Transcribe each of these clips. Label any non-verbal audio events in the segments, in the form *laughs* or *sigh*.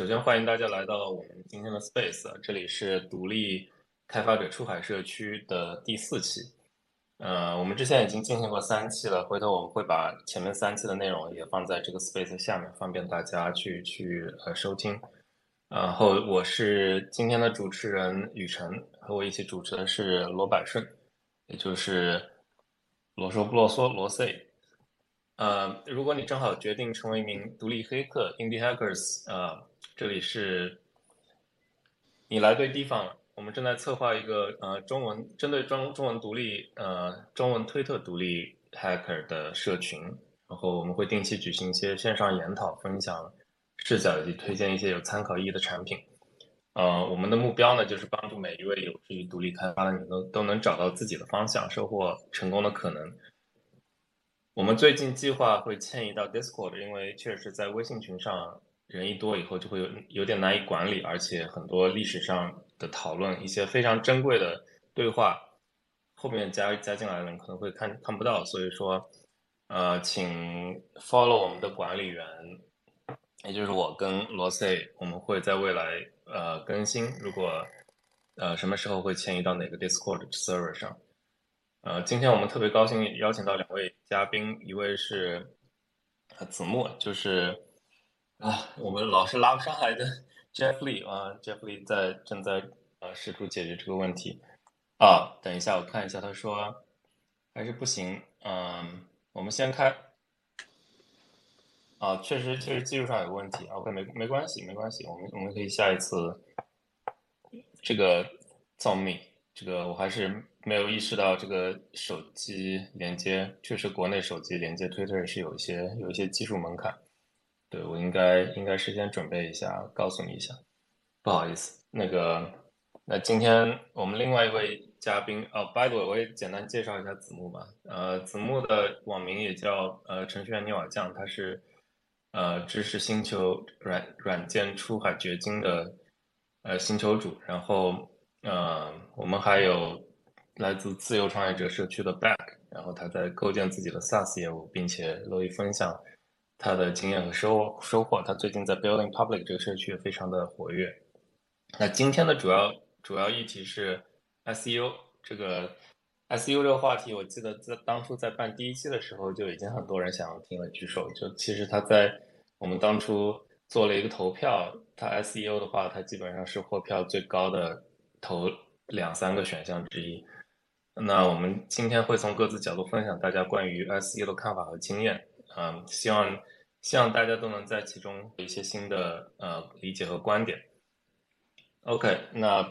首先欢迎大家来到我们今天的 Space，这里是独立开发者出海社区的第四期。呃，我们之前已经进行过三期了，回头我们会把前面三期的内容也放在这个 Space 下面，方便大家去去呃收听。然后我是今天的主持人雨辰，和我一起主持的是罗百顺，也就是罗说不啰嗦罗 C。呃，如果你正好决定成为一名独立黑客 （Indie Hackers），呃，这里是你来对地方了。我们正在策划一个呃中文针对中中文独立呃中文推特独立 Hacker 的社群，然后我们会定期举行一些线上研讨，分享视角以及推荐一些有参考意义的产品。呃，我们的目标呢，就是帮助每一位有志于独立开发的你都都能找到自己的方向，收获成功的可能。我们最近计划会迁移到 Discord，因为确实在微信群上人一多以后就会有有点难以管理，而且很多历史上的讨论、一些非常珍贵的对话，后面加加进来的人可能会看看不到。所以说，呃，请 follow 我们的管理员，也就是我跟罗 C，我们会在未来呃更新，如果呃什么时候会迁移到哪个 Discord server 上。呃，今天我们特别高兴邀请到两位嘉宾，一位是子墨，就是啊，我们老是拉不上来的 *laughs* Jeff Lee 啊，Jeff Lee 在正在呃试图解决这个问题啊。等一下，我看一下，他说还是不行。嗯，我们先开啊，确实确实技术上有问题。OK，没没关系，没关系，我们我们可以下一次这个造命，这个我还是。没有意识到这个手机连接，确实国内手机连接 Twitter 是有一些有一些技术门槛。对我应该应该事先准备一下，告诉你一下。不好意思，那个，那今天我们另外一位嘉宾哦，by the way，我也简单介绍一下子木吧。呃，子木的网名也叫呃程序员泥瓦匠，他是呃知识星球软软件出海掘金的呃星球主。然后呃，我们还有。来自自由创业者社区的 Back，然后他在构建自己的 SaaS 业务，并且乐意分享他的经验和收收获。他最近在 Building Public 这个社区也非常的活跃。那今天的主要主要议题是 SEO 这个 SEO 这个话题，我记得在当初在办第一期的时候就已经很多人想要听了，举手。就其实他在我们当初做了一个投票，他 SEO 的话，他基本上是获票最高的投两三个选项之一。那我们今天会从各自角度分享大家关于 SEO 的看法和经验，嗯，希望希望大家都能在其中有一些新的呃理解和观点。OK，那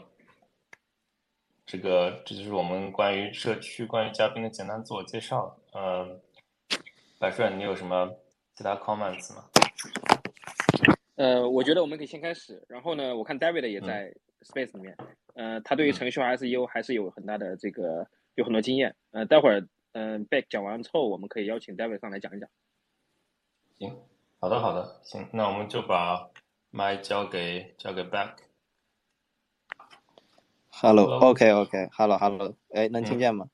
这个这就是我们关于社区、关于嘉宾的简单自我介绍。嗯，百顺，你有什么其他 comments 吗？呃，我觉得我们可以先开始，然后呢，我看 David 也在 Space 里面，呃，他对于程序化 SEO 还是有很大的这个。有很多经验，呃，待会儿，嗯，Back 讲完之后，我们可以邀请 David 上来讲一讲。行，好的，好的，行，那我们就把麦交给交给 Back。Hello，OK，OK，Hello，Hello，哎，能听见吗？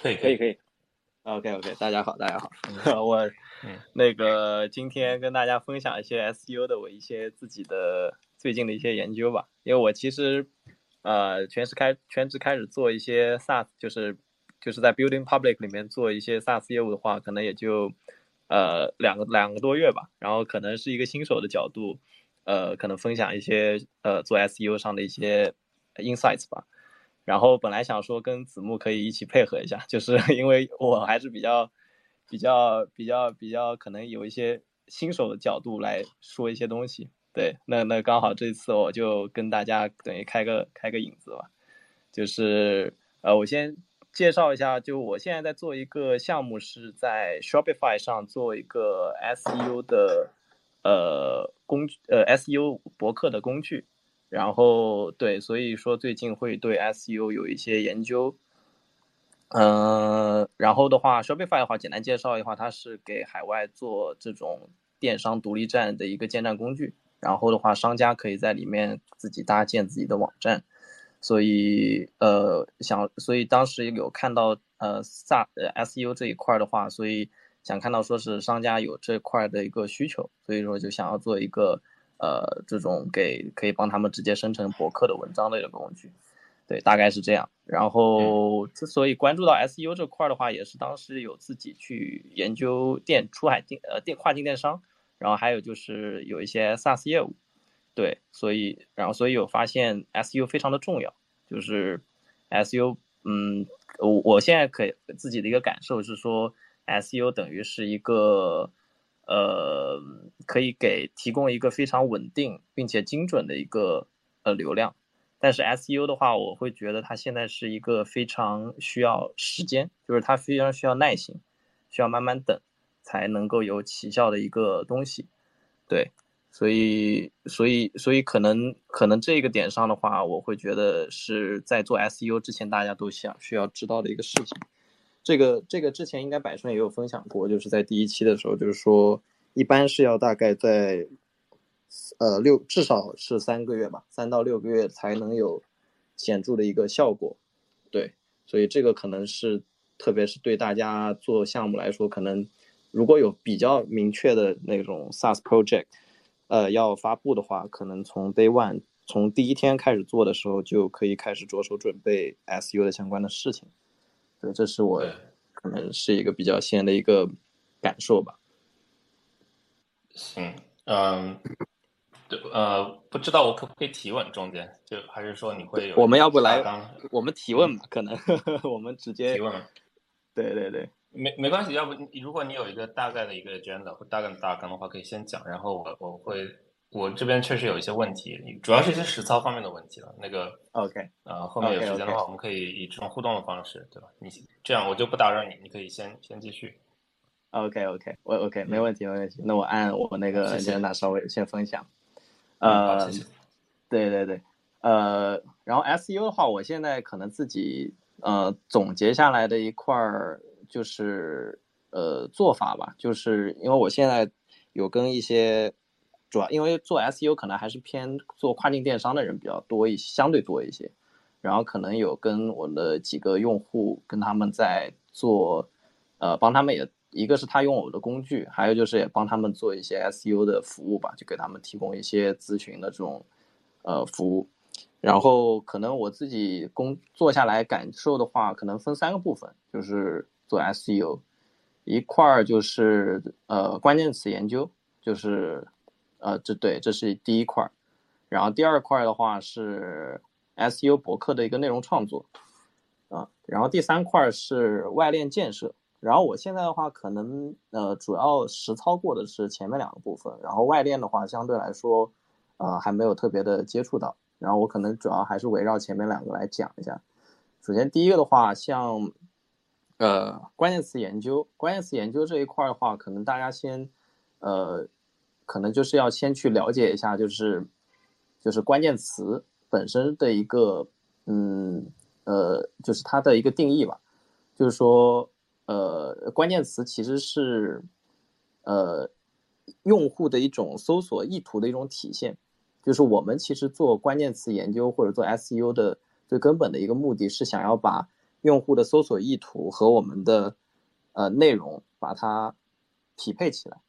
可以，可以，可以。OK，OK，大家好，大家好。*laughs* 我那个今天跟大家分享一些 SEO 的我一些自己的最近的一些研究吧，因为我其实。呃，全职开全职开始做一些 SaaS，就是就是在 Building Public 里面做一些 SaaS 业务的话，可能也就呃两个两个多月吧。然后可能是一个新手的角度，呃，可能分享一些呃做 SEO 上的一些 insights 吧。然后本来想说跟子木可以一起配合一下，就是 *laughs* 因为我还是比较比较比较比较可能有一些新手的角度来说一些东西。对，那那刚好这次我就跟大家等于开个开个引子吧，就是呃，我先介绍一下，就我现在在做一个项目，是在 Shopify 上做一个 SEO 的呃工具呃 SEO 博客的工具，然后对，所以说最近会对 SEO 有一些研究，嗯，然后的话，Shopify 的话，简单介绍一下，它是给海外做这种电商独立站的一个建站工具。然后的话，商家可以在里面自己搭建自己的网站，所以呃想，所以当时有看到呃 S SEO 这一块的话，所以想看到说是商家有这块的一个需求，所以说就想要做一个呃这种给可以帮他们直接生成博客的文章类的工具。对，大概是这样。然后之所以关注到 SEO 这块的话，也是当时有自己去研究电出海电呃电跨境电商，然后还有就是有一些 SaaS 业务。对，所以然后所以有发现 SU 非常的重要，就是 SU，嗯，我我现在可以自己的一个感受是说，SU 等于是一个呃可以给提供一个非常稳定并且精准的一个呃流量。但是 SU 的话，我会觉得它现在是一个非常需要时间，就是它非常需要耐心，需要慢慢等，才能够有起效的一个东西。对，所以，所以，所以可能，可能这个点上的话，我会觉得是在做 SEO 之前，大家都想需要知道的一个事情。这个，这个之前应该百顺也有分享过，就是在第一期的时候，就是说，一般是要大概在。呃，六至少是三个月吧，三到六个月才能有显著的一个效果。对，所以这个可能是，特别是对大家做项目来说，可能如果有比较明确的那种 SaaS project，呃，要发布的话，可能从 day one，从第一天开始做的时候，就可以开始着手准备 SU 的相关的事情。对，这是我可能是一个比较先的一个感受吧。行，嗯。对，呃，不知道我可不可以提问？中间就还是说你会有？我们要不来，我们提问吧？可能 *laughs* 我们直接提问。对对对，没没关系。要不如果你有一个大概的一个 agenda 或大概的大纲的话，可以先讲。然后我我会，我这边确实有一些问题，主要是一些实操方面的问题了。那个 OK，呃，后面有时间的话，我们可以以这种互动的方式，对吧？你这样我就不打扰你，你可以先先继续。OK OK，我 OK 没问题没问题。那我按我那个 agenda 稍微先分享。呃，对对对，呃，然后 SEO 的话，我现在可能自己呃总结下来的一块儿就是呃做法吧，就是因为我现在有跟一些主要因为做 SEO 可能还是偏做跨境电商的人比较多一相对多一些，然后可能有跟我的几个用户跟他们在做，呃，帮他们也。一个是他用我的工具，还有就是也帮他们做一些 SEO 的服务吧，就给他们提供一些咨询的这种呃服务。然后可能我自己工做下来感受的话，可能分三个部分，就是做 SEO，一块儿就是呃关键词研究，就是呃这对这是第一块儿。然后第二块的话是 SEO 博客的一个内容创作啊，然后第三块是外链建设。然后我现在的话，可能呃主要实操过的是前面两个部分，然后外链的话相对来说，呃还没有特别的接触到。然后我可能主要还是围绕前面两个来讲一下。首先第一个的话，像呃关键词研究，关键词研究这一块的话，可能大家先呃可能就是要先去了解一下，就是就是关键词本身的一个嗯呃就是它的一个定义吧，就是说。呃，关键词其实是，呃，用户的一种搜索意图的一种体现。就是我们其实做关键词研究或者做 SEO 的最根本的一个目的是想要把用户的搜索意图和我们的呃内容把它匹配起来。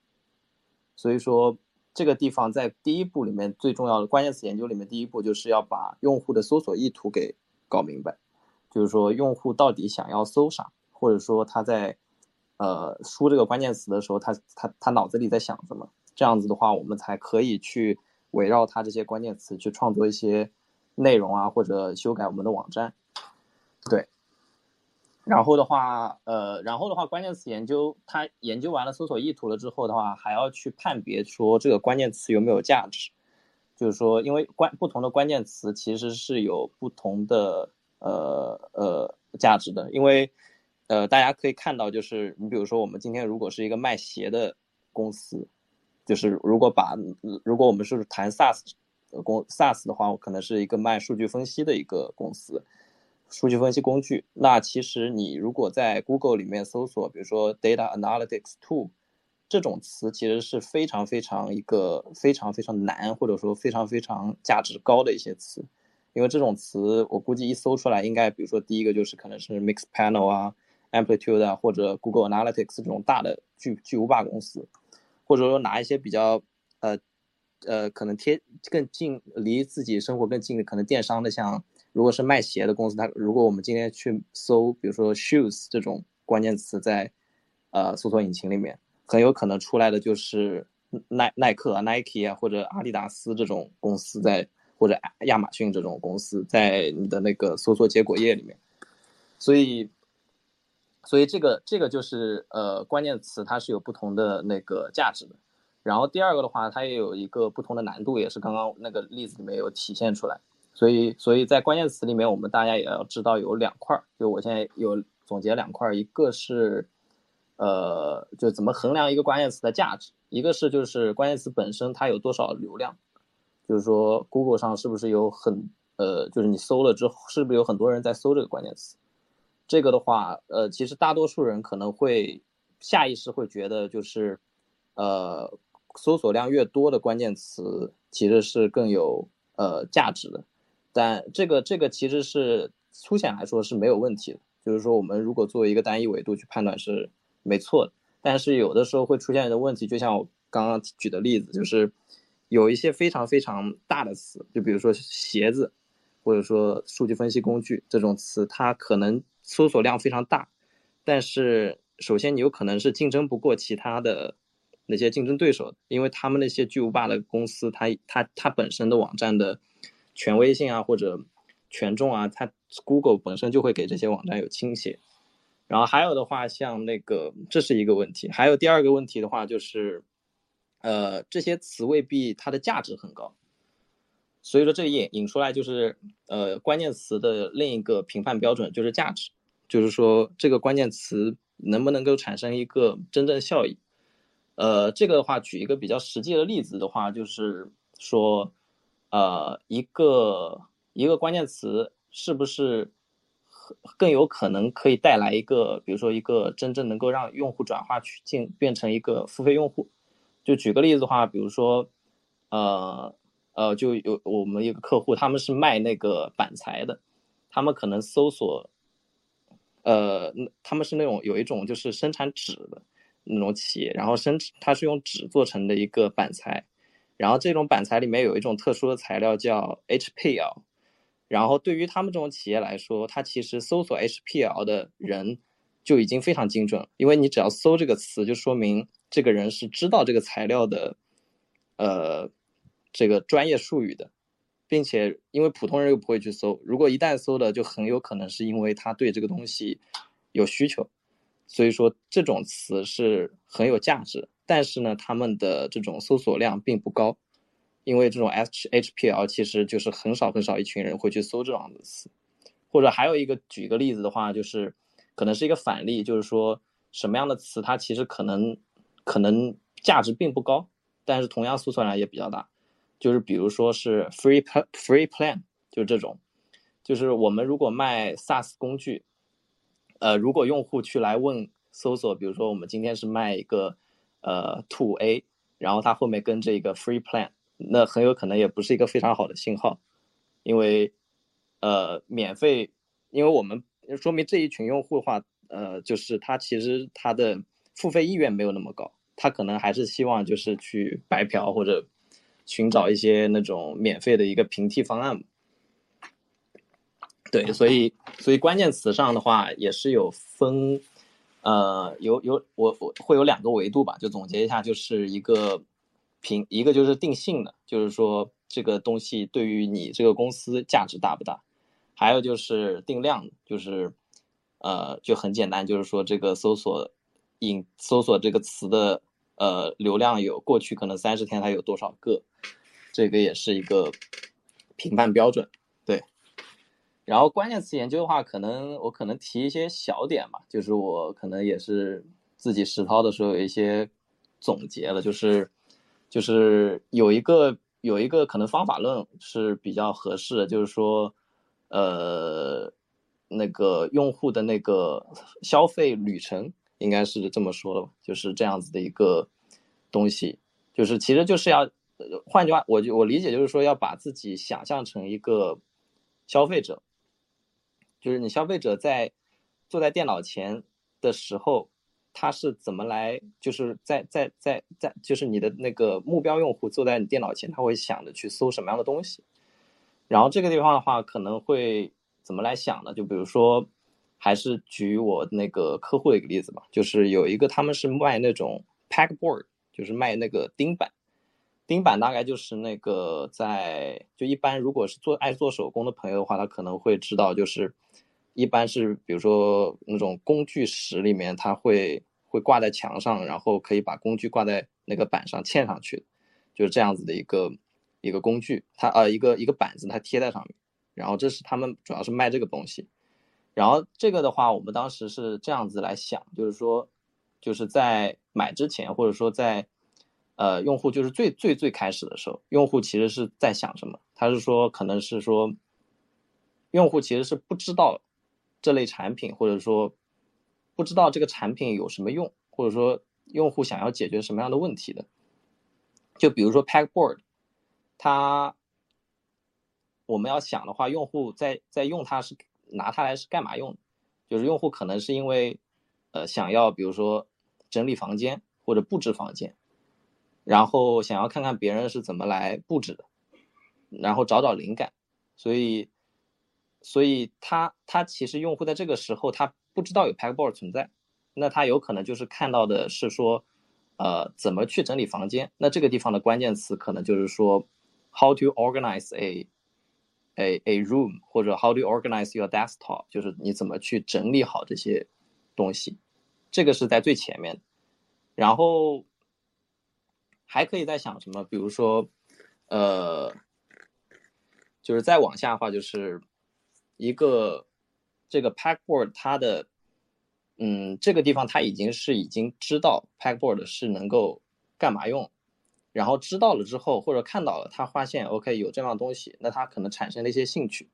所以说，这个地方在第一步里面最重要的关键词研究里面，第一步就是要把用户的搜索意图给搞明白，就是说用户到底想要搜啥。或者说他在，呃，输这个关键词的时候，他他他脑子里在想什么？这样子的话，我们才可以去围绕他这些关键词去创作一些内容啊，或者修改我们的网站。对。然后的话，呃，然后的话，关键词研究，他研究完了搜索意图了之后的话，还要去判别说这个关键词有没有价值。就是说，因为关不同的关键词其实是有不同的呃呃价值的，因为。呃，大家可以看到，就是你比如说，我们今天如果是一个卖鞋的公司，就是如果把如果我们是谈 SaaS 公 SaaS 的话，我可能是一个卖数据分析的一个公司，数据分析工具。那其实你如果在 Google 里面搜索，比如说 Data Analytics Tool 这种词，其实是非常非常一个非常非常难，或者说非常非常价值高的一些词，因为这种词我估计一搜出来，应该比如说第一个就是可能是 Mix Panel 啊。Amplitude 啊，或者 Google Analytics 这种大的巨巨无霸公司，或者说拿一些比较呃呃可能贴更近离自己生活更近的可能电商的，像如果是卖鞋的公司，它如果我们今天去搜，比如说 shoes 这种关键词在呃搜索引擎里面，很有可能出来的就是耐耐克啊、Nike 啊或者阿迪达斯这种公司在或者亚马逊这种公司在你的那个搜索结果页里面，所以。所以这个这个就是呃关键词，它是有不同的那个价值的。然后第二个的话，它也有一个不同的难度，也是刚刚那个例子里面有体现出来。所以所以在关键词里面，我们大家也要知道有两块儿，就我现在有总结两块儿，一个是呃就怎么衡量一个关键词的价值，一个是就是关键词本身它有多少流量，就是说 Google 上是不是有很呃就是你搜了之后，是不是有很多人在搜这个关键词。这个的话，呃，其实大多数人可能会下意识会觉得，就是，呃，搜索量越多的关键词其实是更有呃价值的，但这个这个其实是粗浅来说是没有问题的，就是说我们如果作为一个单一维度去判断是没错的，但是有的时候会出现的问题，就像我刚刚举的例子，就是有一些非常非常大的词，就比如说鞋子，或者说数据分析工具这种词，它可能。搜索量非常大，但是首先你有可能是竞争不过其他的那些竞争对手，因为他们那些巨无霸的公司，它它它本身的网站的权威性啊或者权重啊，它 Google 本身就会给这些网站有倾斜。然后还有的话，像那个这是一个问题，还有第二个问题的话就是，呃，这些词未必它的价值很高。所以说这引引出来就是呃关键词的另一个评判标准就是价值。就是说，这个关键词能不能够产生一个真正效益？呃，这个的话，举一个比较实际的例子的话，就是说，呃，一个一个关键词是不是更有可能可以带来一个，比如说一个真正能够让用户转化去进变成一个付费用户？就举个例子的话，比如说，呃呃，就有我们一个客户，他们是卖那个板材的，他们可能搜索。呃，他们是那种有一种就是生产纸的那种企业，然后生产它是用纸做成的一个板材，然后这种板材里面有一种特殊的材料叫 HPL，然后对于他们这种企业来说，它其实搜索 HPL 的人就已经非常精准，因为你只要搜这个词，就说明这个人是知道这个材料的，呃，这个专业术语的。并且，因为普通人又不会去搜，如果一旦搜的，就很有可能是因为他对这个东西有需求，所以说这种词是很有价值。但是呢，他们的这种搜索量并不高，因为这种 H HPL 其实就是很少很少一群人会去搜这样的词。或者还有一个举个例子的话，就是可能是一个反例，就是说什么样的词它其实可能可能价值并不高，但是同样搜索量也比较大。就是比如说是 free free plan，就是这种，就是我们如果卖 SaaS 工具，呃，如果用户去来问搜索，比如说我们今天是卖一个呃 to A，然后它后面跟这个 free plan，那很有可能也不是一个非常好的信号，因为呃免费，因为我们说明这一群用户的话，呃，就是他其实他的付费意愿没有那么高，他可能还是希望就是去白嫖或者。寻找一些那种免费的一个平替方案，对，所以所以关键词上的话也是有分，呃，有有我我会有两个维度吧，就总结一下，就是一个评一个就是定性的，就是说这个东西对于你这个公司价值大不大，还有就是定量，就是呃就很简单，就是说这个搜索引搜索这个词的。呃，流量有过去可能三十天它有多少个，这个也是一个评判标准。然后关键词研究的话，可能我可能提一些小点吧，就是我可能也是自己实操的时候有一些总结了，就是就是有一个有一个可能方法论是比较合适的，就是说，呃，那个用户的那个消费旅程。应该是这么说的吧，就是这样子的一个东西，就是其实就是要，换句话，我就我理解就是说要把自己想象成一个消费者，就是你消费者在坐在电脑前的时候，他是怎么来，就是在在在在，就是你的那个目标用户坐在你电脑前，他会想着去搜什么样的东西。然后这个地方的话，可能会怎么来想呢？就比如说，还是举我那个客户的一个例子吧，就是有一个他们是卖那种 pack board，就是卖那个钉板。钉板大概就是那个在就一般如果是做爱做手工的朋友的话，他可能会知道，就是一般是比如说那种工具室里面，它会会挂在墙上，然后可以把工具挂在那个板上嵌上去，就是这样子的一个一个工具，它呃一个一个板子它贴在上面，然后这是他们主要是卖这个东西，然后这个的话，我们当时是这样子来想，就是说就是在买之前或者说在。呃，用户就是最最最开始的时候，用户其实是在想什么？他是说，可能是说，用户其实是不知道这类产品，或者说不知道这个产品有什么用，或者说用户想要解决什么样的问题的。就比如说 Pack Board，它我们要想的话，用户在在用它是拿它来是干嘛用？就是用户可能是因为呃想要，比如说整理房间或者布置房间。然后想要看看别人是怎么来布置的，然后找找灵感，所以，所以他他其实用户在这个时候他不知道有 Pegboard 存在，那他有可能就是看到的是说，呃，怎么去整理房间？那这个地方的关键词可能就是说，How to organize a a a room，或者 How to organize your desktop，就是你怎么去整理好这些东西，这个是在最前面，然后。还可以再想什么？比如说，呃，就是再往下的话，就是一个这个 Pegboard 它的，嗯，这个地方它已经是已经知道 Pegboard 是能够干嘛用，然后知道了之后或者看到了，他发现 OK 有这样的东西，那他可能产生了一些兴趣，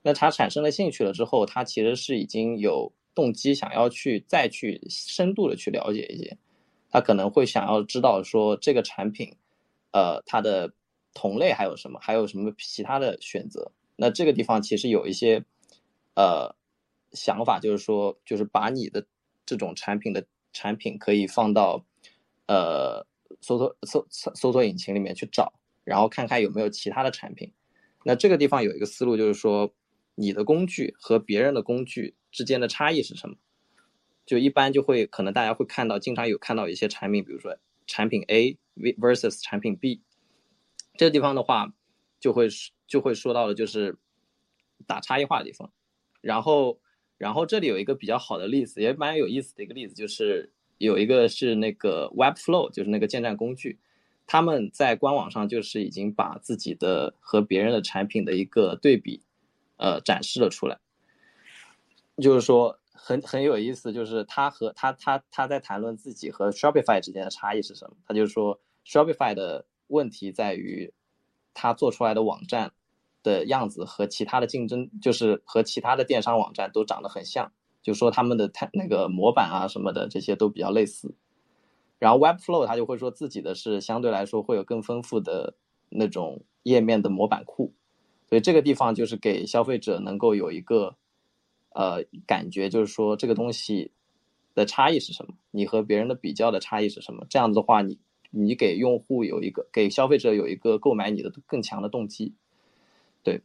那他产生了兴趣了之后，他其实是已经有动机想要去再去深度的去了解一些。他可能会想要知道说这个产品，呃，它的同类还有什么，还有什么其他的选择？那这个地方其实有一些，呃，想法，就是说，就是把你的这种产品的产品可以放到，呃，搜索搜搜搜索引擎里面去找，然后看看有没有其他的产品。那这个地方有一个思路，就是说，你的工具和别人的工具之间的差异是什么？就一般就会可能大家会看到，经常有看到一些产品，比如说产品 A versus 产品 B，这个地方的话，就会就会说到的就是打差异化的地方。然后，然后这里有一个比较好的例子，也蛮有意思的一个例子，就是有一个是那个 Webflow，就是那个建站工具，他们在官网上就是已经把自己的和别人的产品的一个对比，呃，展示了出来，就是说。很很有意思，就是他和他他他在谈论自己和 Shopify 之间的差异是什么？他就说 Shopify 的问题在于，他做出来的网站的样子和其他的竞争，就是和其他的电商网站都长得很像，就说他们的太那个模板啊什么的这些都比较类似。然后 Webflow 他就会说自己的是相对来说会有更丰富的那种页面的模板库，所以这个地方就是给消费者能够有一个。呃，感觉就是说这个东西的差异是什么？你和别人的比较的差异是什么？这样子的话，你你给用户有一个，给消费者有一个购买你的更强的动机，对。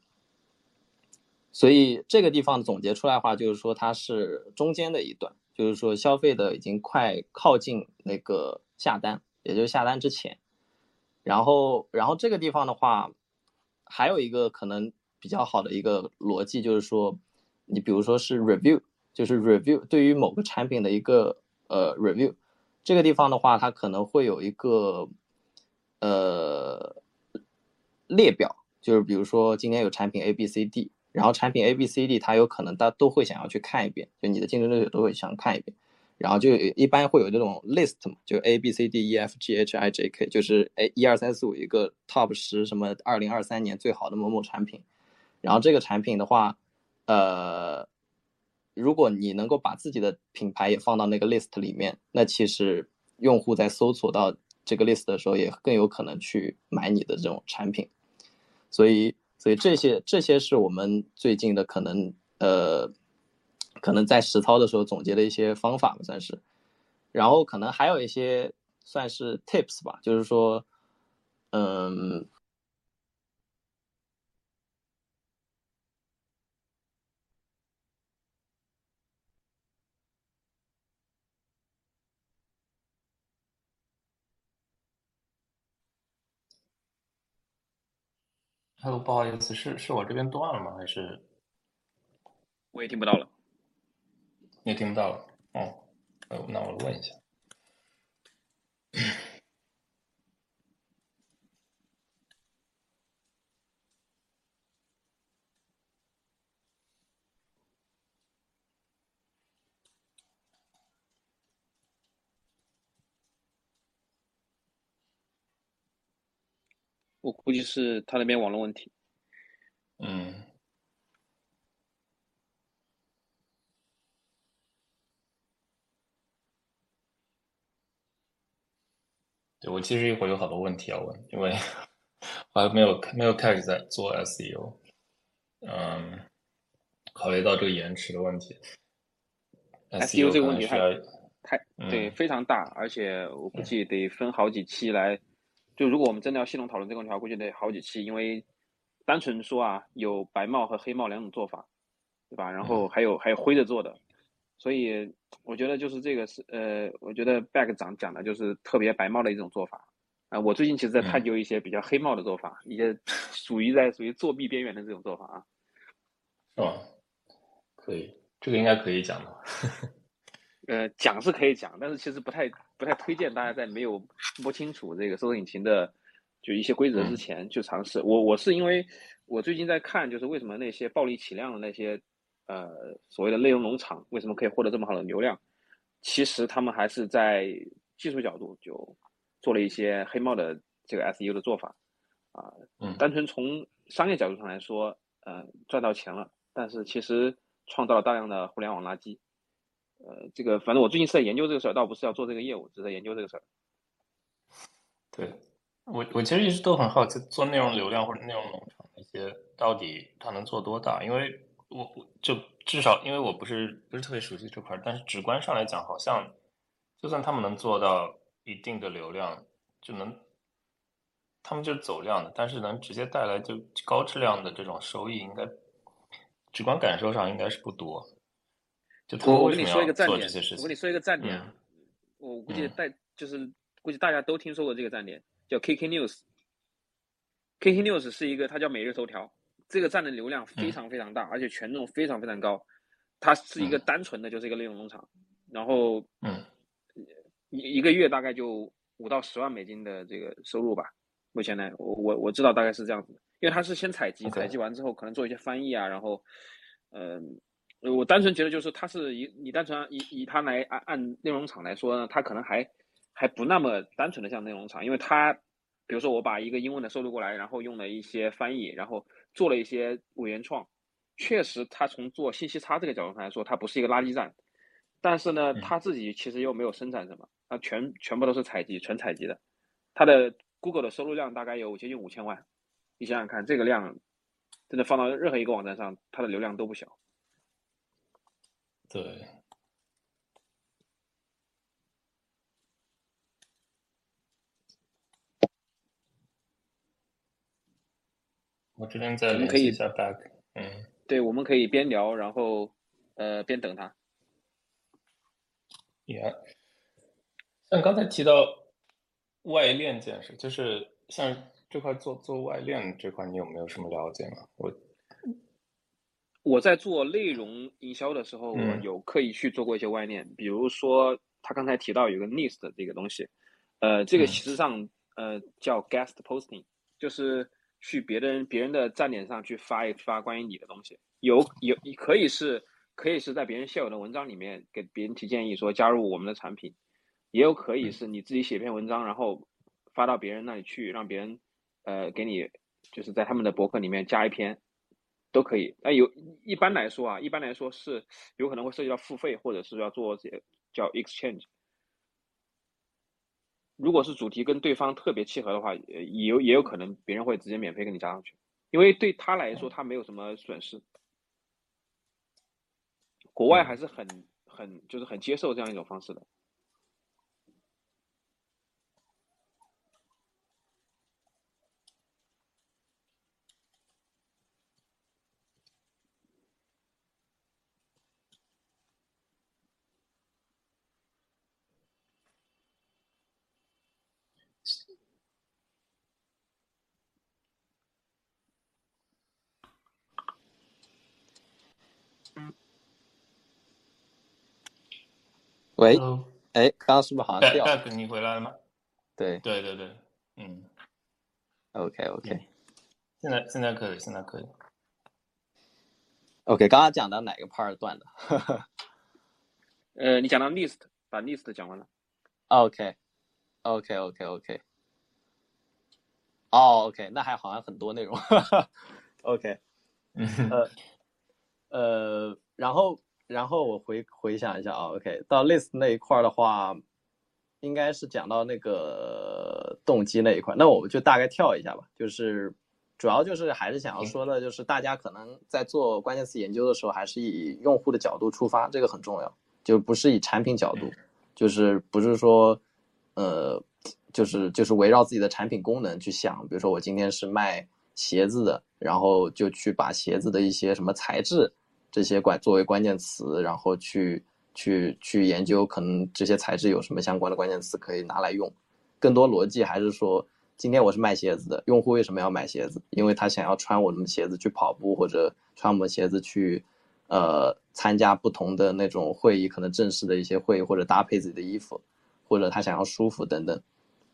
所以这个地方总结出来的话，就是说它是中间的一段，就是说消费的已经快靠近那个下单，也就是下单之前。然后，然后这个地方的话，还有一个可能比较好的一个逻辑，就是说。你比如说是 review，就是 review 对于某个产品的一个呃 review，这个地方的话，它可能会有一个呃列表，就是比如说今天有产品 A B C D，然后产品 A B C D 它有可能大家都会想要去看一遍，就你的竞争对手都会想看一遍，然后就一般会有这种 list 嘛，就 A B C D E F G H I J K，就是 A 一二三四五一个 top 十什么二零二三年最好的某某产品，然后这个产品的话。呃，如果你能够把自己的品牌也放到那个 list 里面，那其实用户在搜索到这个 list 的时候，也更有可能去买你的这种产品。所以，所以这些这些是我们最近的可能呃，可能在实操的时候总结的一些方法吧，算是。然后可能还有一些算是 tips 吧，就是说，嗯。Hello，不好意思，是是我这边断了吗？还是我也听不到了？你也听不到了？哦，那我问一下。估计是他那边网络问题。嗯。对，我其实一会儿有好多问题要问，因为我还没有没有开始在做 SEO。嗯，考虑到这个延迟的问题，SEO 这个问题太太对非常大，而且我估计得分好几期来。就如果我们真的要系统讨论这个问题，我估计得好几期，因为单纯说啊，有白帽和黑帽两种做法，对吧？然后还有还有灰的做的，所以我觉得就是这个是呃，我觉得 Back 长讲的就是特别白帽的一种做法啊。我最近其实在探究一些比较黑帽的做法，一些属于在属于作弊边缘的这种做法啊。是吧？可以，这个应该可以讲的。*laughs* 呃，讲是可以讲，但是其实不太不太推荐大家在没有摸清楚这个搜索引擎的就一些规则之前去尝试。我我是因为我最近在看，就是为什么那些暴力起量的那些呃所谓的内容农场为什么可以获得这么好的流量？其实他们还是在技术角度就做了一些黑帽的这个 SEO 的做法啊。嗯。单纯从商业角度上来说，呃，赚到钱了，但是其实创造了大量的互联网垃圾。呃，这个反正我最近是在研究这个事儿，倒不是要做这个业务，只是在研究这个事儿。对，我我其实一直都很好奇，做内容流量或者内容农场那些，到底它能做多大？因为我我就至少因为我不是不是特别熟悉这块，但是直观上来讲，好像就算他们能做到一定的流量，就能他们就是走量的，但是能直接带来就高质量的这种收益，应该直观感受上应该是不多。我我跟你说一个站点，我跟你说一个站点，我估计大就是估计大家都听说过这个站点，叫 KK News。KK News 是一个，它叫每日头条，这个站的流量非常非常大，而且权重非常非常高。它是一个单纯的就是一个内容农场，然后嗯，一一个月大概就五到十万美金的这个收入吧。目前呢，我我我知道大概是这样子，因为它是先采集，采集完之后可能做一些翻译啊，然后嗯。我单纯觉得就是它是以你单纯以以它来按按内容厂来说呢，它可能还还不那么单纯的像内容厂，因为它比如说我把一个英文的收录过来，然后用了一些翻译，然后做了一些伪原创，确实它从做信息差这个角度上来说，它不是一个垃圾站，但是呢，它自己其实又没有生产什么，它全全部都是采集纯采集的，它的 Google 的收入量大概有接近五千万，你想想看这个量，真的放到任何一个网站上，它的流量都不小。对，我这边在联系一下 back，嗯，对，我们可以边聊，然后呃边等他。也，像刚才提到外链建设，就是像这块做做外链这块，你有没有什么了解吗？我。我在做内容营销的时候，我有刻意去做过一些外链，比如说他刚才提到有个 list 这个东西，呃，这个其实上呃叫 guest posting，就是去别人别人的站点上去发一发关于你的东西，有有你可以是可以是在别人现有的文章里面给别人提建议说加入我们的产品，也有可以是你自己写篇文章然后发到别人那里去，让别人呃给你就是在他们的博客里面加一篇。都可以，那有一般来说啊，一般来说是有可能会涉及到付费，或者是要做这叫 exchange。如果是主题跟对方特别契合的话，也有也有可能别人会直接免费给你加上去，因为对他来说他没有什么损失。国外还是很很就是很接受这样一种方式的。喂，哎，刚刚是不是好像掉了？你回来了吗？对，对对对，嗯，OK OK，现在现在可以，现在可以。OK，刚刚讲到哪个 part 断的？*laughs* 呃，你讲到 list，把 list 讲完了。OK，OK，OK，OK。哦，OK，那还好像很多内容。*laughs* OK，*laughs* 呃呃，然后。然后我回回想一下啊，OK，到 list 那一块的话，应该是讲到那个动机那一块，那我们就大概跳一下吧。就是主要就是还是想要说的，就是大家可能在做关键词研究的时候，还是以用户的角度出发，这个很重要，就不是以产品角度，就是不是说，呃，就是就是围绕自己的产品功能去想。比如说我今天是卖鞋子的，然后就去把鞋子的一些什么材质。这些关作为关键词，然后去去去研究，可能这些材质有什么相关的关键词可以拿来用。更多逻辑还是说，今天我是卖鞋子的，用户为什么要买鞋子？因为他想要穿我们鞋子去跑步，或者穿我们鞋子去，呃，参加不同的那种会议，可能正式的一些会议，或者搭配自己的衣服，或者他想要舒服等等。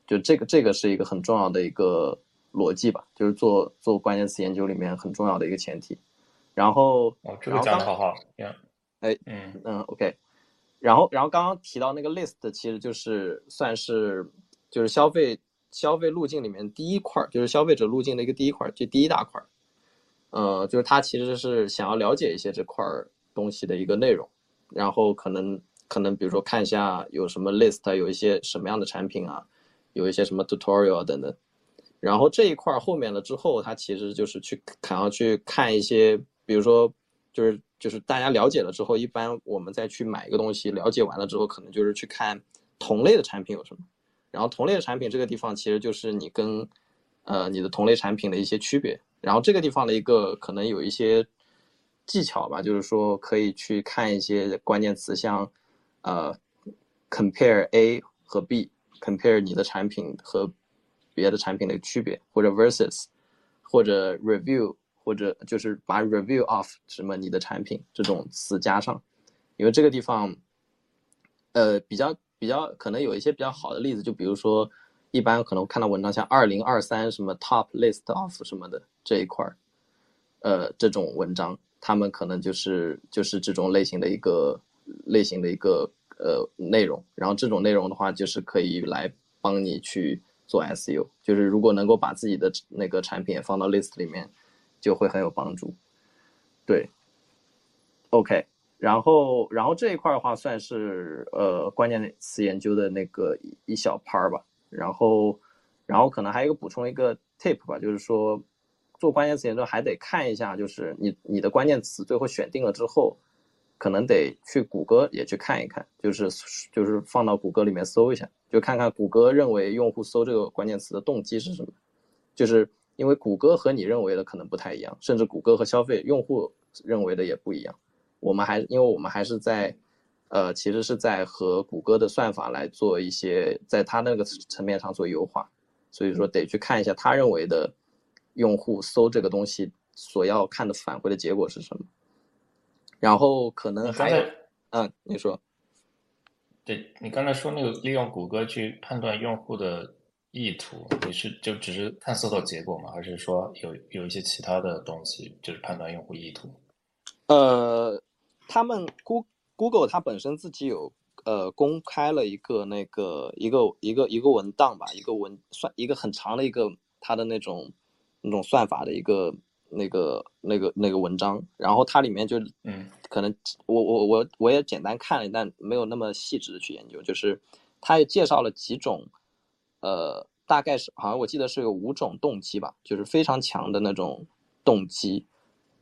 就这个这个是一个很重要的一个逻辑吧，就是做做关键词研究里面很重要的一个前提。然后，哦，这个讲的好好，哎，嗯。嗯，OK，然后然后刚刚提到那个 list，其实就是算是就是消费消费路径里面第一块，就是消费者路径的一个第一块，这第一大块，呃，就是他其实是想要了解一些这块东西的一个内容，然后可能可能比如说看一下有什么 list，有一些什么样的产品啊，有一些什么 tutorial 啊等等，然后这一块后面了之后，他其实就是去想要去看一些。比如说，就是就是大家了解了之后，一般我们再去买一个东西，了解完了之后，可能就是去看同类的产品有什么。然后同类的产品这个地方其实就是你跟呃你的同类产品的一些区别。然后这个地方的一个可能有一些技巧吧，就是说可以去看一些关键词，像呃 compare A 和 B，compare 你的产品和别的产品的区别，或者 versus，或者 review。或者就是把 review of 什么你的产品这种词加上，因为这个地方，呃，比较比较可能有一些比较好的例子，就比如说，一般可能看到文章像二零二三什么 top list of 什么的这一块儿，呃，这种文章，他们可能就是就是这种类型的一个类型的一个呃内容，然后这种内容的话，就是可以来帮你去做 S U，就是如果能够把自己的那个产品放到 list 里面。就会很有帮助，对，OK，然后然后这一块的话算是呃关键词研究的那个一小 part 吧，然后然后可能还有一个补充一个 tip 吧，就是说做关键词研究还得看一下，就是你你的关键词最后选定了之后，可能得去谷歌也去看一看，就是就是放到谷歌里面搜一下，就看看谷歌认为用户搜这个关键词的动机是什么，就是。因为谷歌和你认为的可能不太一样，甚至谷歌和消费用户认为的也不一样。我们还因为我们还是在，呃，其实是在和谷歌的算法来做一些，在他那个层面上做优化，所以说得去看一下他认为的用户搜这个东西所要看的返回的结果是什么。然后可能还有，嗯，你说，对你刚才说那个利用谷歌去判断用户的。意图你是就只是看搜索结果吗？还是说有有一些其他的东西，就是判断用户意图？呃，他们 Go Google 它本身自己有呃公开了一个那个一个一个一个文档吧，一个文算一个很长的一个它的那种那种算法的一个那个那个那个文章，然后它里面就嗯，可能我我我我也简单看了，但没有那么细致的去研究，就是它也介绍了几种。呃，大概是好像我记得是有五种动机吧，就是非常强的那种动机，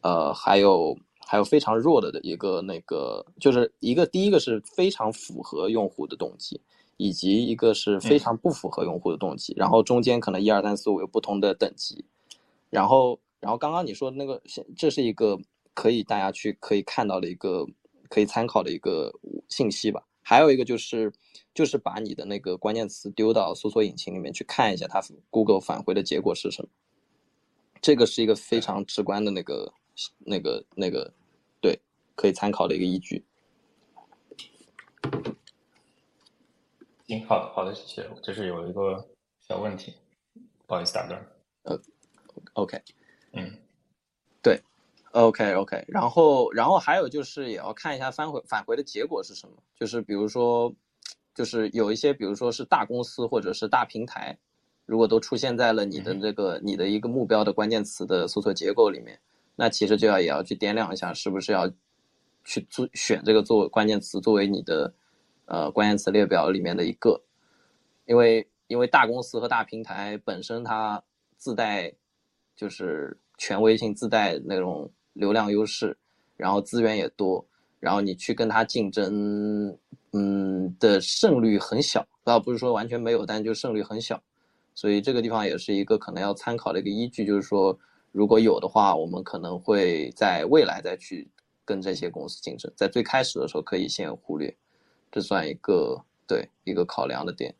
呃，还有还有非常弱的的一个那个，就是一个第一个是非常符合用户的动机，以及一个是非常不符合用户的动机，然后中间可能一二三四五有不同的等级，然后然后刚刚你说那个，这是一个可以大家去可以看到的一个可以参考的一个信息吧，还有一个就是，就是把你的那个关键词丢到搜索引擎里面去看一下，它 Google 返回的结果是什么。这个是一个非常直观的那个、那个、那个，对，可以参考的一个依据。行，好的，好的，谢谢。就是有一个小问题，不好意思打断。呃，OK，嗯，对，OK，OK。然后，然后还有就是也要看一下返回返回的结果是什么。就是比如说，就是有一些，比如说是大公司或者是大平台。如果都出现在了你的这个你的一个目标的关键词的搜索结构里面，那其实就要也要去掂量一下，是不是要去做选这个作为关键词作为你的呃关键词列表里面的一个，因为因为大公司和大平台本身它自带就是权威性，自带那种流量优势，然后资源也多，然后你去跟他竞争，嗯的胜率很小，倒不是说完全没有，但就胜率很小。所以这个地方也是一个可能要参考的一个依据，就是说，如果有的话，我们可能会在未来再去跟这些公司竞争，在最开始的时候可以先忽略，这算一个对一个考量的点。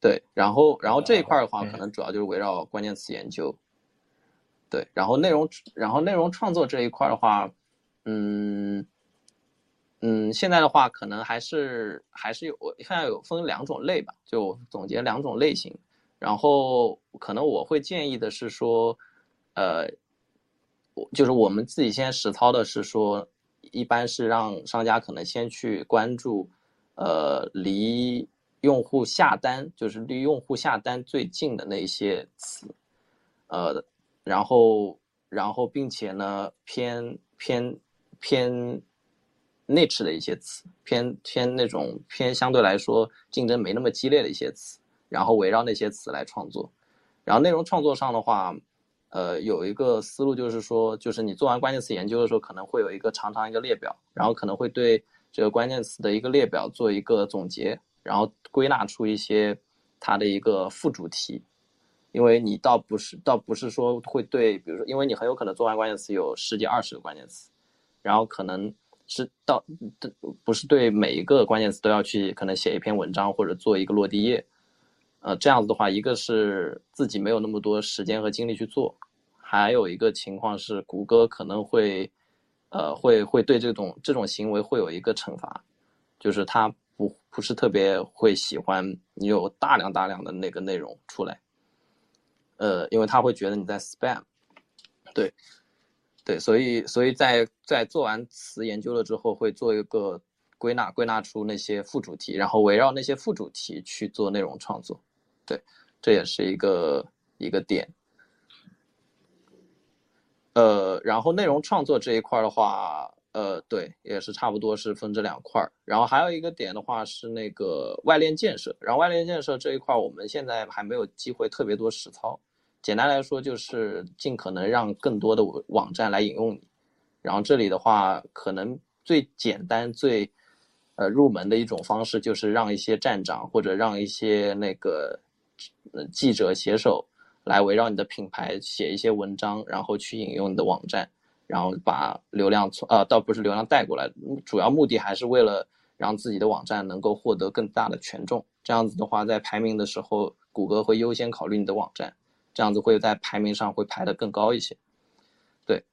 对，然后然后这一块的话，可能主要就是围绕关键词研究。对，然后内容然后内容创作这一块的话，嗯。嗯，现在的话可能还是还是有，现在有分两种类吧，就总结两种类型。然后可能我会建议的是说，呃，我就是我们自己先实操的是说，一般是让商家可能先去关注，呃，离用户下单就是离用户下单最近的那些词，呃，然后然后并且呢偏偏偏。内置的一些词，偏偏那种偏相对来说竞争没那么激烈的一些词，然后围绕那些词来创作。然后内容创作上的话，呃，有一个思路就是说，就是你做完关键词研究的时候，可能会有一个长长一个列表，然后可能会对这个关键词的一个列表做一个总结，然后归纳出一些它的一个副主题。因为你倒不是倒不是说会对，比如说，因为你很有可能做完关键词有十几二十个关键词，然后可能。是到的不是对每一个关键词都要去可能写一篇文章或者做一个落地页，呃，这样子的话，一个是自己没有那么多时间和精力去做，还有一个情况是谷歌可能会，呃，会会对这种这种行为会有一个惩罚，就是他不不是特别会喜欢你有大量大量的那个内容出来，呃，因为他会觉得你在 spam，对。对，所以，所以在在做完词研究了之后，会做一个归纳，归纳出那些副主题，然后围绕那些副主题去做内容创作。对，这也是一个一个点。呃，然后内容创作这一块的话，呃，对，也是差不多是分这两块儿。然后还有一个点的话是那个外链建设，然后外链建设这一块我们现在还没有机会特别多实操。简单来说，就是尽可能让更多的网站来引用你。然后这里的话，可能最简单、最呃入门的一种方式，就是让一些站长或者让一些那个记者写手来围绕你的品牌写一些文章，然后去引用你的网站，然后把流量从呃倒不是流量带过来，主要目的还是为了让自己的网站能够获得更大的权重。这样子的话，在排名的时候，谷歌会优先考虑你的网站。这样子会在排名上会排得更高一些，对，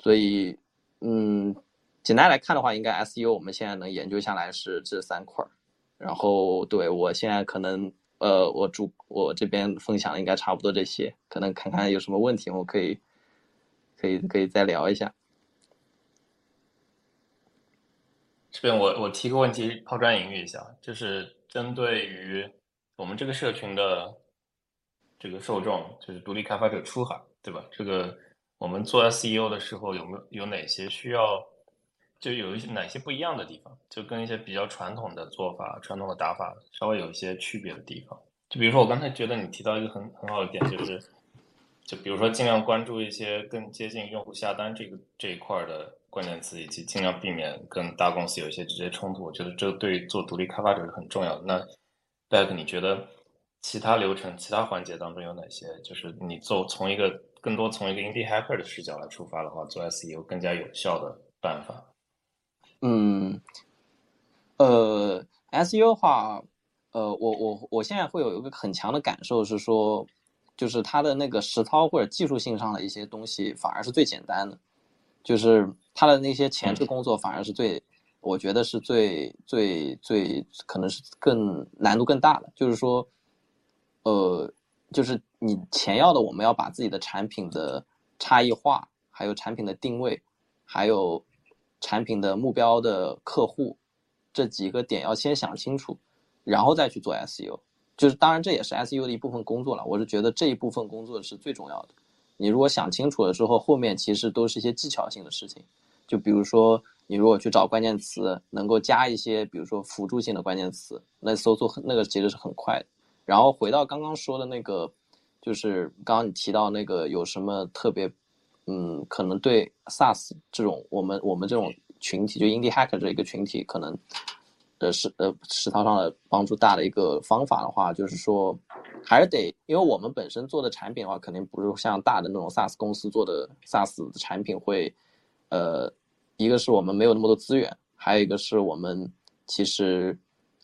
所以，嗯，简单来看的话，应该 SEO 我们现在能研究下来是这三块儿，然后对我现在可能，呃，我主我这边分享应该差不多这些，可能看看有什么问题，我可以，可以可以再聊一下。这边我我提个问题，抛砖引玉一下，就是针对于我们这个社群的。这个受众就是独立开发者出海，对吧？这个我们做 SEO 的时候有没有有哪些需要，就有一些哪些不一样的地方，就跟一些比较传统的做法、传统的打法稍微有一些区别的地方。就比如说，我刚才觉得你提到一个很很好的点，就是，就比如说尽量关注一些更接近用户下单这个这一块的关键词，以及尽量避免跟大公司有一些直接冲突。我觉得这对于做独立开发者是很重要的。那 Back，你觉得？其他流程、其他环节当中有哪些？就是你做从一个更多从一个 indie hacker 的视角来出发的话，做 SEO 更加有效的办法。嗯，呃，SEO 的话，呃，我我我现在会有一个很强的感受是说，就是它的那个实操或者技术性上的一些东西反而是最简单的，就是它的那些前置工作反而是最，我觉得是最最最可能是更难度更大的，就是说，呃，就是你前要的我们要把自己的产品的差异化，还有产品的定位，还有。产品的目标的客户，这几个点要先想清楚，然后再去做 SEO。就是当然这也是 SEO 的一部分工作了。我是觉得这一部分工作是最重要的。你如果想清楚了之后，后面其实都是一些技巧性的事情。就比如说，你如果去找关键词，能够加一些比如说辅助性的关键词，那搜索那个其实是很快的。然后回到刚刚说的那个，就是刚刚你提到那个有什么特别。嗯，可能对 SaaS 这种我们我们这种群体，就 Indie Hacker 这一个群体，可能的是呃实操上的帮助大的一个方法的话，就是说还是得，因为我们本身做的产品的话，肯定不是像大的那种 SaaS 公司做的 SaaS 的产品会，呃，一个是我们没有那么多资源，还有一个是我们其实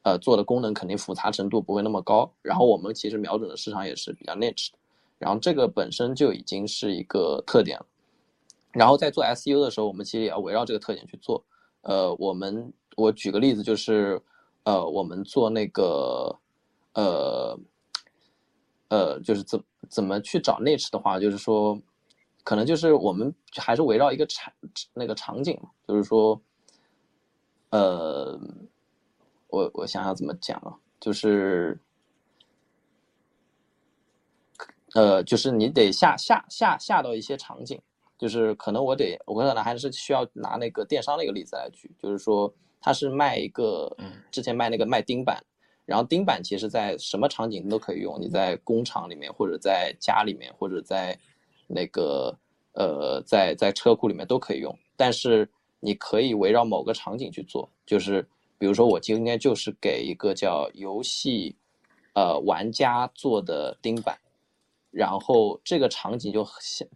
呃做的功能肯定复杂程度不会那么高，然后我们其实瞄准的市场也是比较 niche，然后这个本身就已经是一个特点了。然后在做 SU 的时候，我们其实也要围绕这个特点去做。呃，我们我举个例子，就是呃，我们做那个呃呃，就是怎怎么去找 niche 的话，就是说，可能就是我们还是围绕一个场那个场景，就是说，呃，我我想想怎么讲啊，就是呃，就是你得下下下下到一些场景。就是可能我得，我可能还是需要拿那个电商的一个例子来举，就是说他是卖一个，之前卖那个卖钉板，然后钉板其实在什么场景都可以用，你在工厂里面或者在家里面或者在那个呃在在车库里面都可以用，但是你可以围绕某个场景去做，就是比如说我今天就是给一个叫游戏呃玩家做的钉板。然后这个场景就，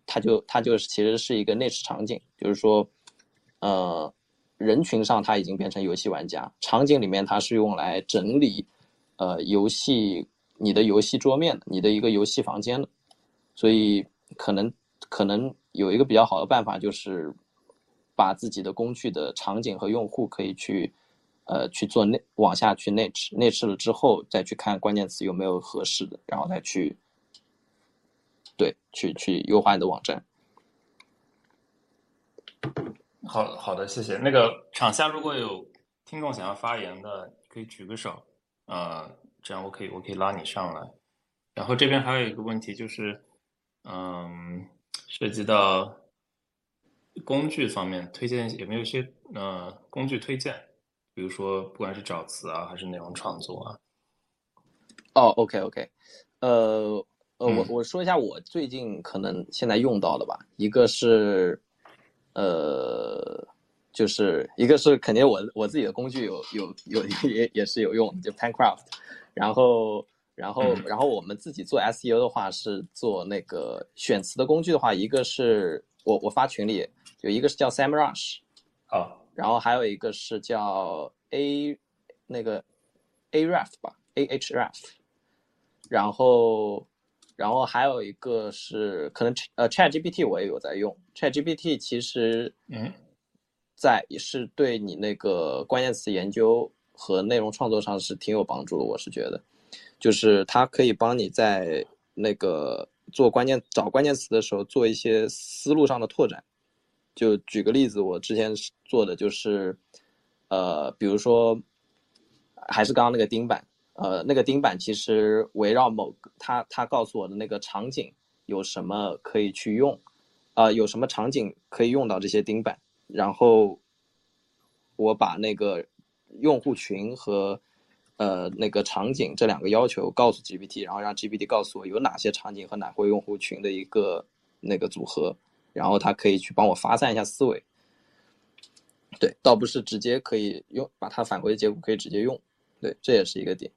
它就它就是其实是一个内置场景，就是说，呃，人群上它已经变成游戏玩家，场景里面它是用来整理，呃，游戏你的游戏桌面的，你的一个游戏房间的，所以可能可能有一个比较好的办法就是，把自己的工具的场景和用户可以去，呃，去做内往下去 niche niche 了之后再去看关键词有没有合适的，然后再去。对，去去优化你的网站。好好的，谢谢。那个场下如果有听众想要发言的，可以举个手，呃，这样我可以我可以拉你上来。然后这边还有一个问题就是，嗯，涉及到工具方面，推荐有没有一些呃工具推荐？比如说不管是找词啊，还是内容创作啊。哦，OK OK，呃。呃，我我说一下我最近可能现在用到的吧，一个是，呃，就是一个是肯定我我自己的工具有有有也也是有用，就 Pancraft，然后然后然后我们自己做 SEO 的话是做那个选词的工具的话，一个是我我发群里有一个是叫 SamRush，啊，然后还有一个是叫 A 那个 Aref 吧，Ahref，然后。然后还有一个是可能呃，ChatGPT 我也有在用，ChatGPT 其实嗯，在也是对你那个关键词研究和内容创作上是挺有帮助的，我是觉得，就是它可以帮你在那个做关键找关键词的时候做一些思路上的拓展。就举个例子，我之前做的就是，呃，比如说还是刚刚那个钉板。呃，那个钉板其实围绕某个他他告诉我的那个场景有什么可以去用，啊，有什么场景可以用到这些钉板，然后我把那个用户群和呃那个场景这两个要求告诉 GPT，然后让 GPT 告诉我有哪些场景和哪个用户群的一个那个组合，然后它可以去帮我发散一下思维。对，倒不是直接可以用，把它返回的结果可以直接用，对，这也是一个点。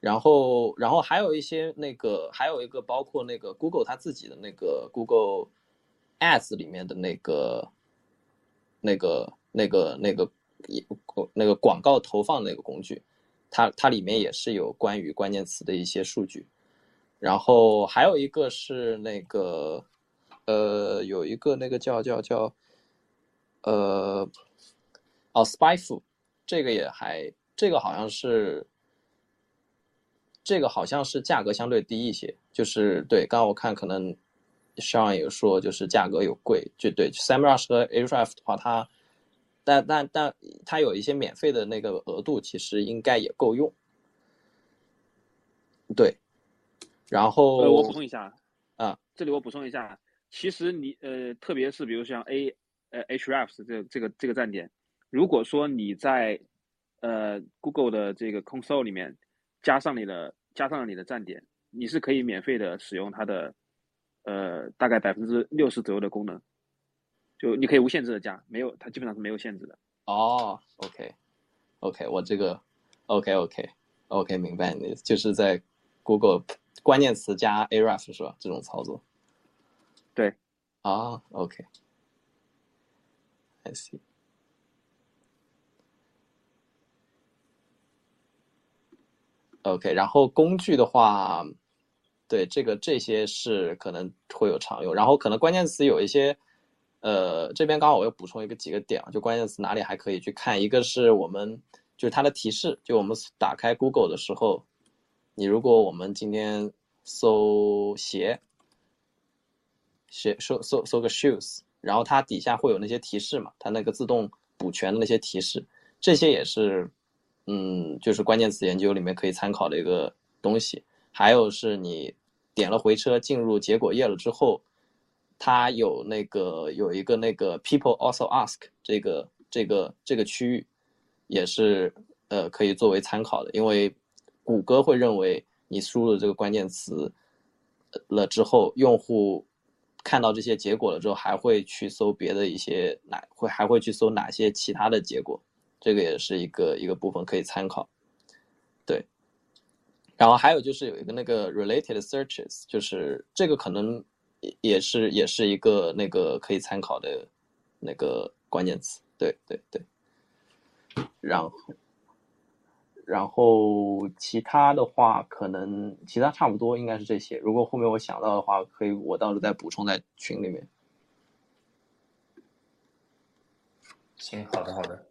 然后，然后还有一些那个，还有一个包括那个 Google 它自己的那个 Google Ads 里面的那个、那个、那个、那个那个广告投放那个工具，它它里面也是有关于关键词的一些数据。然后还有一个是那个，呃，有一个那个叫叫叫，呃，哦，Spyfu，这个也还，这个好像是，这个好像是价格相对低一些，就是对，刚刚我看可能。上也说，就是价格有贵，就对。SamRush 和 Ahrefs 的话，它，但但但它有一些免费的那个额度，其实应该也够用。对，然后呃，我补充一下啊，这里我补充一下，其实你呃，特别是比如像 A 呃 hrefs 这这个这个站点，如果说你在呃 Google 的这个 Console 里面加上你的加上了你的站点，你是可以免费的使用它的。呃，大概百分之六十左右的功能，就你可以无限制的加，没有，它基本上是没有限制的。哦，OK，OK，我这个，OK，OK，OK，明白你的意思，就是在 Google 关键词加 Ahrefs 是吧？这种操作。对。啊，OK，I see。OK，然后工具的话。对这个这些是可能会有常用，然后可能关键词有一些，呃，这边刚好我又补充一个几个点啊，就关键词哪里还可以去看，一个是我们就是它的提示，就我们打开 Google 的时候，你如果我们今天搜鞋，写搜搜搜个 shoes，然后它底下会有那些提示嘛，它那个自动补全的那些提示，这些也是，嗯，就是关键词研究里面可以参考的一个东西。还有是你点了回车进入结果页了之后，它有那个有一个那个 People also ask 这个这个这个区域，也是呃可以作为参考的，因为谷歌会认为你输入这个关键词了之后，用户看到这些结果了之后，还会去搜别的一些哪会还会去搜哪些其他的结果，这个也是一个一个部分可以参考，对。然后还有就是有一个那个 related searches，就是这个可能也也是也是一个那个可以参考的那个关键词，对对对。然后，然后其他的话可能其他差不多应该是这些。如果后面我想到的话，可以我到时候再补充在群里面。行，好的好的，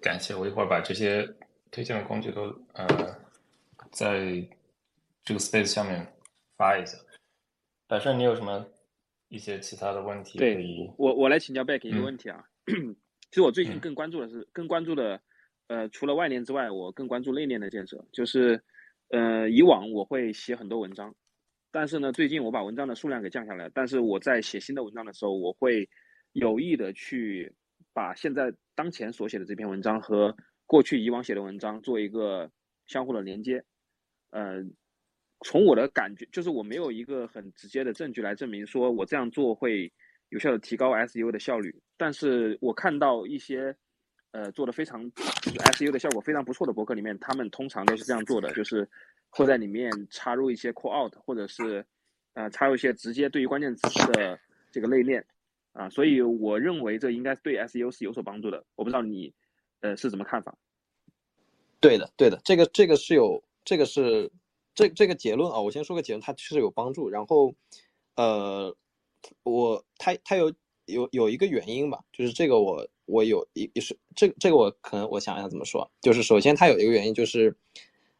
感谢。我一会儿把这些推荐的工具都呃。在这个 space 下面发一下。百胜，你有什么一些其他的问题？对，我我来请教 Back 一个问题啊。*clears throat* 其实我最近更关注的是，更关注的，呃，除了外链之外，我更关注内链的建设。就是，呃，以往我会写很多文章，但是呢，最近我把文章的数量给降下来。但是我在写新的文章的时候，我会有意的去把现在当前所写的这篇文章和过去以往写的文章做一个相互的连接。呃，从我的感觉，就是我没有一个很直接的证据来证明说我这样做会有效的提高 SEO 的效率。但是我看到一些呃做的非常 SEO 的效果非常不错的博客里面，他们通常都是这样做的，就是会在里面插入一些 call out，或者是呃插入一些直接对于关键词的这个内链啊。所以我认为这应该对 SEO 是有所帮助的。我不知道你呃是怎么看法？对的，对的，这个这个是有。这个是这这个结论啊，我先说个结论，它是有帮助。然后，呃，我它它有有有一个原因吧，就是这个我我有一是这这个我可能我想一下怎么说，就是首先它有一个原因就是，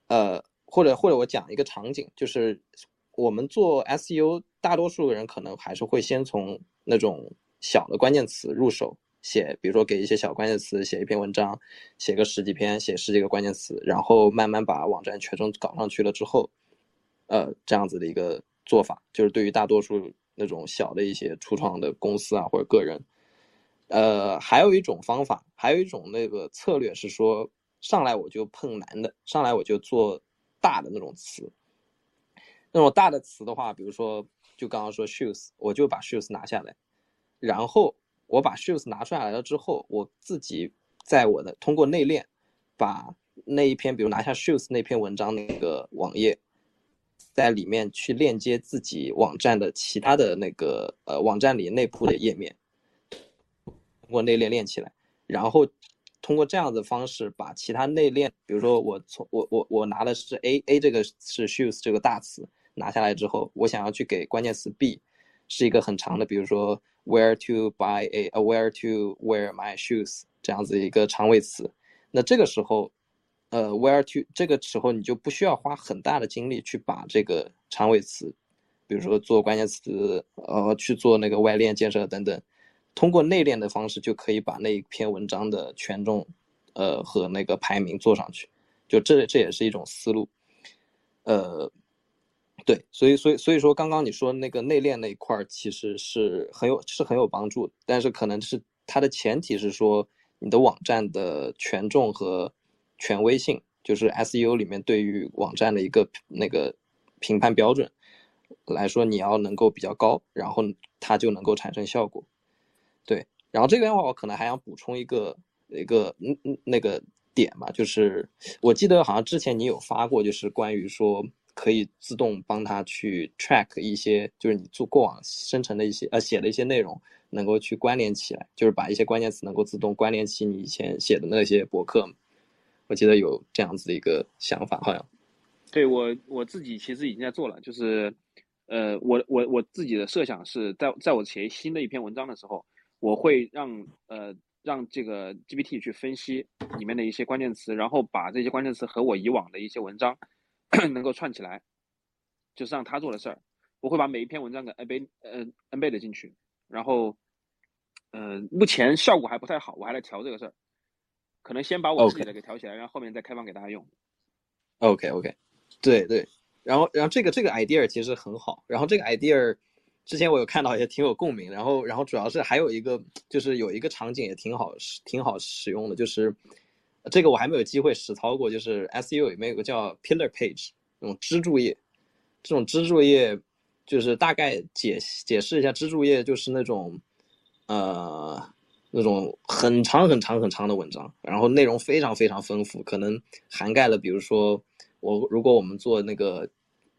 呃，或者或者我讲一个场景，就是我们做 SEO，大多数人可能还是会先从那种小的关键词入手。写，比如说给一些小关键词写一篇文章，写个十几篇，写十几个关键词，然后慢慢把网站全程搞上去了之后，呃，这样子的一个做法，就是对于大多数那种小的一些初创的公司啊或者个人，呃，还有一种方法，还有一种那个策略是说，上来我就碰难的，上来我就做大的那种词，那种大的词的话，比如说就刚刚说 shoes，我就把 shoes 拿下来，然后。我把 shoes 拿出来了之后，我自己在我的通过内链，把那一篇，比如拿下 shoes 那篇文章那个网页，在里面去链接自己网站的其他的那个呃网站里内部的页面，通过内链链起来，然后通过这样的方式把其他内链，比如说我从我我我拿的是 A A 这个是 shoes 这个大词拿下来之后，我想要去给关键词 B 是一个很长的，比如说 where to buy a where to wear my shoes 这样子一个长尾词，那这个时候。呃，where to 这个时候你就不需要花很大的精力去把这个长尾词，比如说做关键词，呃，去做那个外链建设等等，通过内链的方式就可以把那一篇文章的权重，呃和那个排名做上去，就这这也是一种思路，呃，对，所以所以所以说刚刚你说那个内链那一块儿其实是很有是很有帮助，但是可能是它的前提是说你的网站的权重和。权威性就是 SEO 里面对于网站的一个那个评判标准来说，你要能够比较高，然后它就能够产生效果。对，然后这边的话，我可能还想补充一个一个嗯嗯那个点嘛，就是我记得好像之前你有发过，就是关于说可以自动帮他去 track 一些，就是你做过往生成的一些呃写的一些内容，能够去关联起来，就是把一些关键词能够自动关联起你以前写的那些博客。我记得有这样子的一个想法，好像，对我我自己其实已经在做了，就是，呃，我我我自己的设想是在在我写新的一篇文章的时候，我会让呃让这个 GPT 去分析里面的一些关键词，然后把这些关键词和我以往的一些文章 *clears throat* 能够串起来，就是让他做的事儿。我会把每一篇文章给 embed 呃 embed 进去，然后，呃，目前效果还不太好，我还在调这个事儿。可能先把我自己的给调起来，然后后面再开放给大家用。OK OK，对对，然后然后这个这个 idea 其实很好，然后这个 idea 之前我有看到也挺有共鸣，然后然后主要是还有一个就是有一个场景也挺好挺好使用的，就是这个我还没有机会实操过，就是 SEO 里面有个叫 pillar page 那种支柱页，这种支柱页就是大概解解释一下，支柱页就是那种呃。那种很长很长很长的文章，然后内容非常非常丰富，可能涵盖了，比如说我如果我们做那个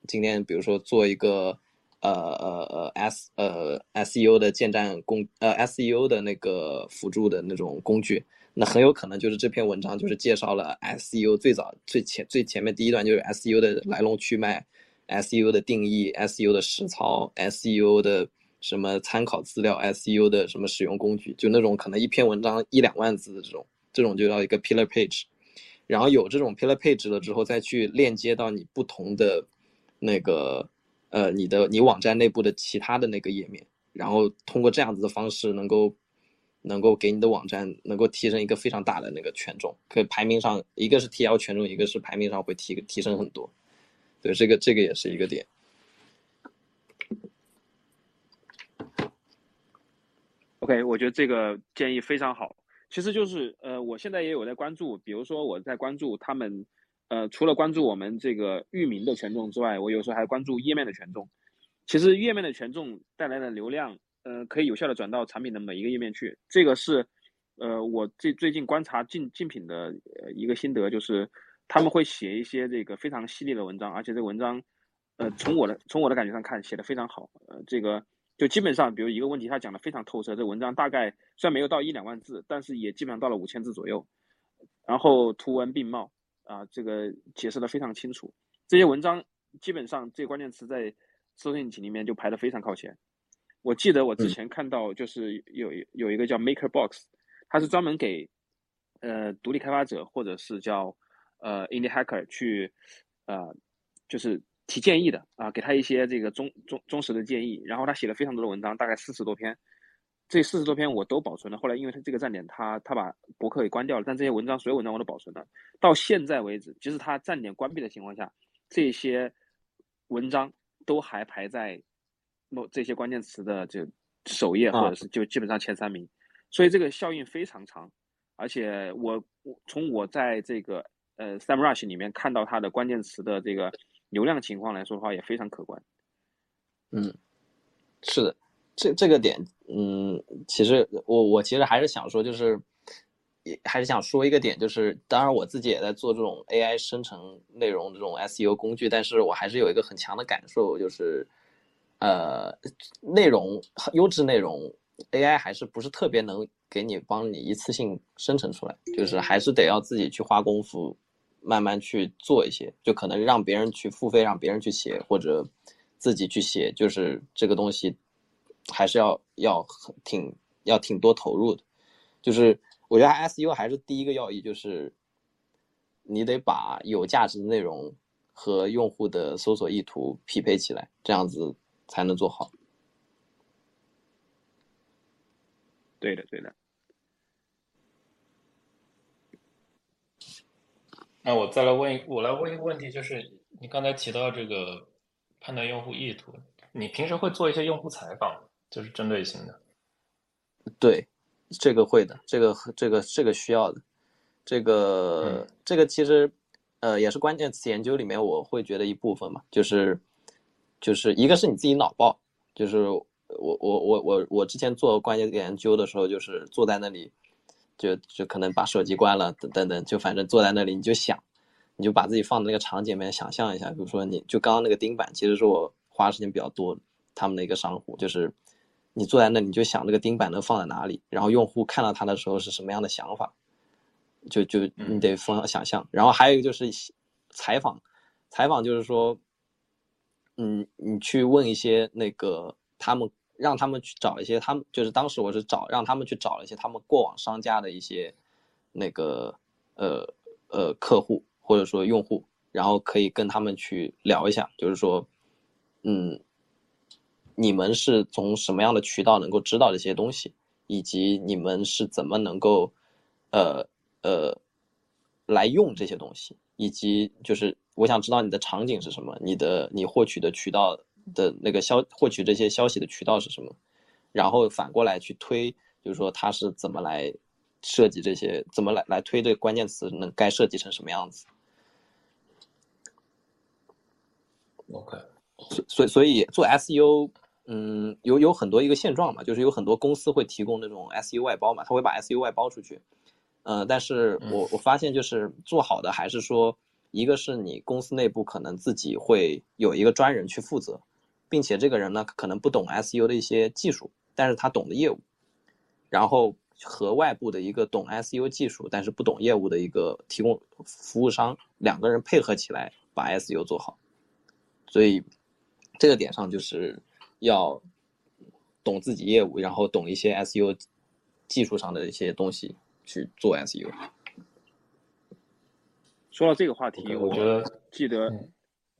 今天，比如说做一个呃呃呃 S 呃 SEO 的建站工呃 SEO 的那个辅助的那种工具，那很有可能就是这篇文章就是介绍了 SEO 最早最前最前面第一段就是 SEO 的来龙去脉，SEO 的定义，SEO 的实操，SEO 的。什么参考资料，SEO 的什么使用工具，就那种可能一篇文章一两万字的这种，这种就叫一个 pillar page。然后有这种 pillar page 了之后，再去链接到你不同的那个呃你的你网站内部的其他的那个页面，然后通过这样子的方式，能够能够给你的网站能够提升一个非常大的那个权重，可以排名上一个是 TL 权重，一个是排名上会提提升很多。对，这个这个也是一个点。OK，我觉得这个建议非常好。其实就是，呃，我现在也有在关注，比如说我在关注他们，呃，除了关注我们这个域名的权重之外，我有时候还关注页面的权重。其实页面的权重带来的流量，呃，可以有效的转到产品的每一个页面去。这个是，呃，我最最近观察竞竞品的一个心得，就是他们会写一些这个非常犀利的文章，而且这文章，呃，从我的从我的感觉上看，写的非常好。呃，这个。就基本上，比如一个问题，他讲的非常透彻。这文章大概虽然没有到一两万字，但是也基本上到了五千字左右。然后图文并茂啊，这个解释的非常清楚。这些文章基本上这关键词在搜索引擎里面就排的非常靠前。我记得我之前看到就是有有一个叫 MakerBox，它是专门给呃独立开发者或者是叫呃 Indie Hacker 去呃就是。提建议的啊，给他一些这个忠忠忠实的建议，然后他写了非常多的文章，大概四十多篇，这四十多篇我都保存了。后来因为他这个站点，他他把博客给关掉了，但这些文章所有文章我都保存了。到现在为止，即使他站点关闭的情况下，这些文章都还排在某这些关键词的就首页，或者是就基本上前三名。所以这个效应非常长，而且我我从我在这个呃 SamRush 里面看到它的关键词的这个。流量情况来说的话也非常可观，嗯，是的，这这个点，嗯，其实我我其实还是想说，就是也还是想说一个点，就是当然我自己也在做这种 AI 生成内容这种 SEO 工具，但是我还是有一个很强的感受，就是呃，内容优质内容 AI 还是不是特别能给你帮你一次性生成出来，就是还是得要自己去花功夫，慢慢去做一些，就可能让别人去付费，让别人去写，或者自己去写，就是这个东西还是要要挺要挺多投入的。就是我觉得 SU 还是第一个要义，就是你得把有价值的内容和用户的搜索意图匹配起来，这样子才能做好。对的，对的。那我再来问，我来问一个问题，就是你刚才提到这个判断用户意图，你平时会做一些用户采访，就是针对性的？对，这个会的，这个这个这个需要的，这个这个其实呃也是关键词研究里面我会觉得一部分嘛，就是就是一个是你自己脑爆，就是。我我我我我之前做关键研究的时候，就是坐在那里，就就可能把手机关了，等等等，就反正坐在那里你就想，你就把自己放在那个场景里面想象一下，比如说你就刚刚那个钉板，其实是我花时间比较多，他们的一个商户，就是你坐在那你就想那个钉板能放在哪里，然后用户看到它的时候是什么样的想法，就就你得放想象，然后还有一个就是采访，采访就是说，嗯，你去问一些那个他们。让他们去找一些，他们就是当时我是找让他们去找一些他们过往商家的一些那个呃呃客户或者说用户，然后可以跟他们去聊一下，就是说，嗯，你们是从什么样的渠道能够知道这些东西，以及你们是怎么能够呃呃来用这些东西，以及就是我想知道你的场景是什么，你的你获取的渠道。的那个消获取这些消息的渠道是什么？然后反过来去推，就是说他是怎么来设计这些，怎么来来推这个关键词，能该设计成什么样子？OK，所所以所以做 SEO，嗯，有有很多一个现状嘛，就是有很多公司会提供那种 SEO 外包嘛，他会把 SEO 外包出去，嗯，但是我我发现就是做好的还是说，一个是你公司内部可能自己会有一个专人去负责。并且这个人呢，可能不懂 SEO 的一些技术，但是他懂的业务，然后和外部的一个懂 SEO 技术但是不懂业务的一个提供服务商，两个人配合起来把 SEO 做好。所以这个点上就是要懂自己业务，然后懂一些 SEO 技术上的一些东西去做 SEO。说到这个话题，我觉得记得。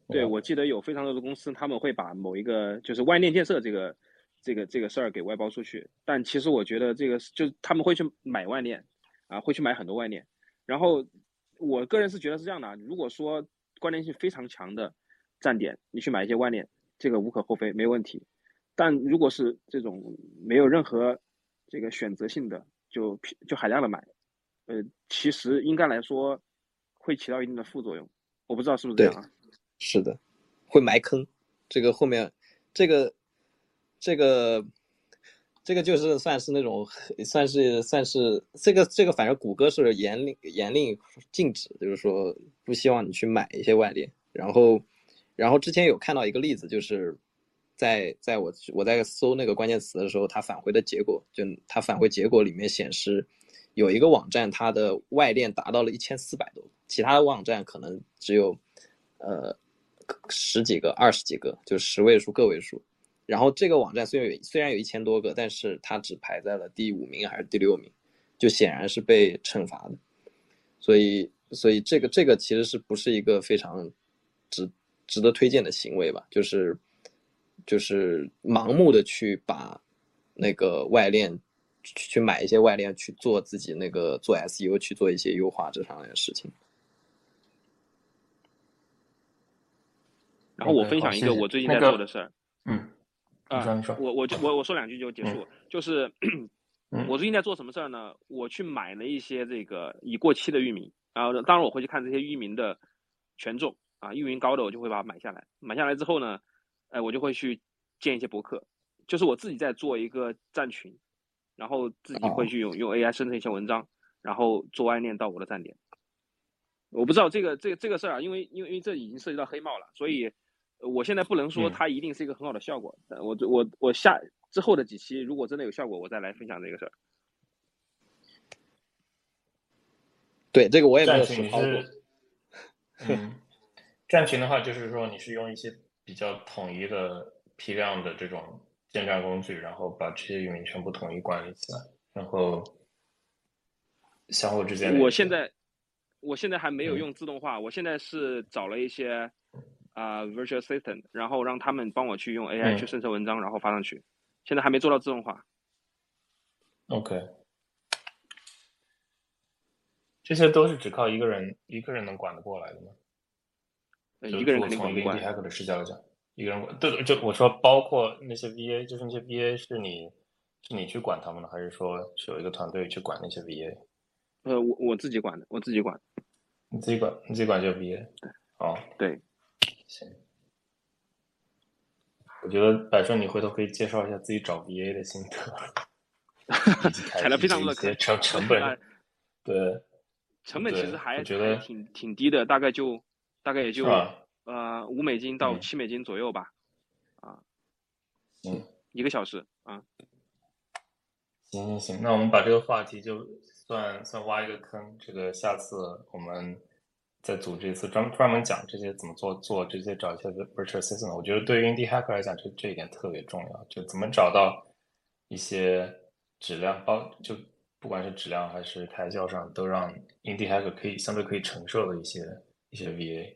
对，我记得有非常多的公司，他们会把某一个就是外链建设这个这个这个事儿给外包出去。但其实我觉得这个就他们会去买外链，啊，会去买很多外链。然后我个人是觉得是这样的，如果说关联性非常强的站点，你去买一些外链，这个无可厚非，没有问题。但如果是这种没有任何这个选择性的，就就海量的买，呃，其实应该来说会起到一定的副作用。我不知道是不是这样啊？是的，会埋坑。这个后面，这个，这个，这个就是算是那种，算是算是这个这个，反正谷歌是严令严令禁止，就是说不希望你去买一些外链。然后，然后之前有看到一个例子，就是在在我我在搜那个关键词的时候，它返回的结果，就它返回结果里面显示，有一个网站它的外链达到了一千四百多，其他的网站可能只有，呃。十几个、二十几个，就十位数、个位数。然后这个网站虽然有虽然有一千多个，但是它只排在了第五名还是第六名，就显然是被惩罚的。所以，所以这个这个其实是不是一个非常值值得推荐的行为吧？就是就是盲目的去把那个外链去买一些外链去做自己那个做 SEO 去做一些优化这上面的事情。然后我分享一个我最近在做的事儿，嗯，啊，我我就我我说两句就结束，就是我最近在做什么事儿呢？我去买了一些这个已过期的域名，然后当然我会去看这些域名的权重啊，域名高的我就会把它买下来，买下来之后呢，哎，我就会去建一些博客，就是我自己在做一个站群，然后自己会去用用 AI 生成一些文章，然后做外链到我的站点。我不知道这个这个这个事儿啊，因为因为因为这已经涉及到黑帽了，所以。我现在不能说它一定是一个很好的效果，我我我下之后的几期如果真的有效果，我再来分享这个事儿。对，这个我也没有群操作。*laughs* 嗯，站群的话，就是说你是用一些比较统一的批量的这种建站工具，然后把这些域名全部统一管理起来，然后相互之间。我现在我现在还没有用自动化，我现在是找了一些啊 virtual assistant，然后让他们帮我去用 AI 去生成文章，然后发上去。现在还没做到自动化。OK，这些都是只靠一个人一个人能管得过来的吗？一个人肯定从一个 indie hacker 的视角来讲，一个人管对就我说包括那些 VA，就是那些 VA 是你是你去管他们的，还是说是有一个团队去管那些 VA？呃，我我自己管的，我自己管。你自己管，你自己管就 VA。对。哦。对。行。我觉得百顺，你回头可以介绍一下自己找 VA 的心得。*laughs* 踩了非常多的坑，成成本，*laughs* 对，成本其实还觉得挺挺低的，大概就大概也就呃五美金到七美金左右吧，啊，嗯，一个小时啊，行行行，那我们把这个话题就算算挖一个坑，这个下次我们再组织一次专专门讲这些怎么做做这些找一些 virtual assistant，我觉得对于 indie hacker 来讲，这这一点特别重要，就怎么找到一些。质量包就不管是质量还是台效上，都让 indie hacker 可以相对可以承受的一些一些 VA。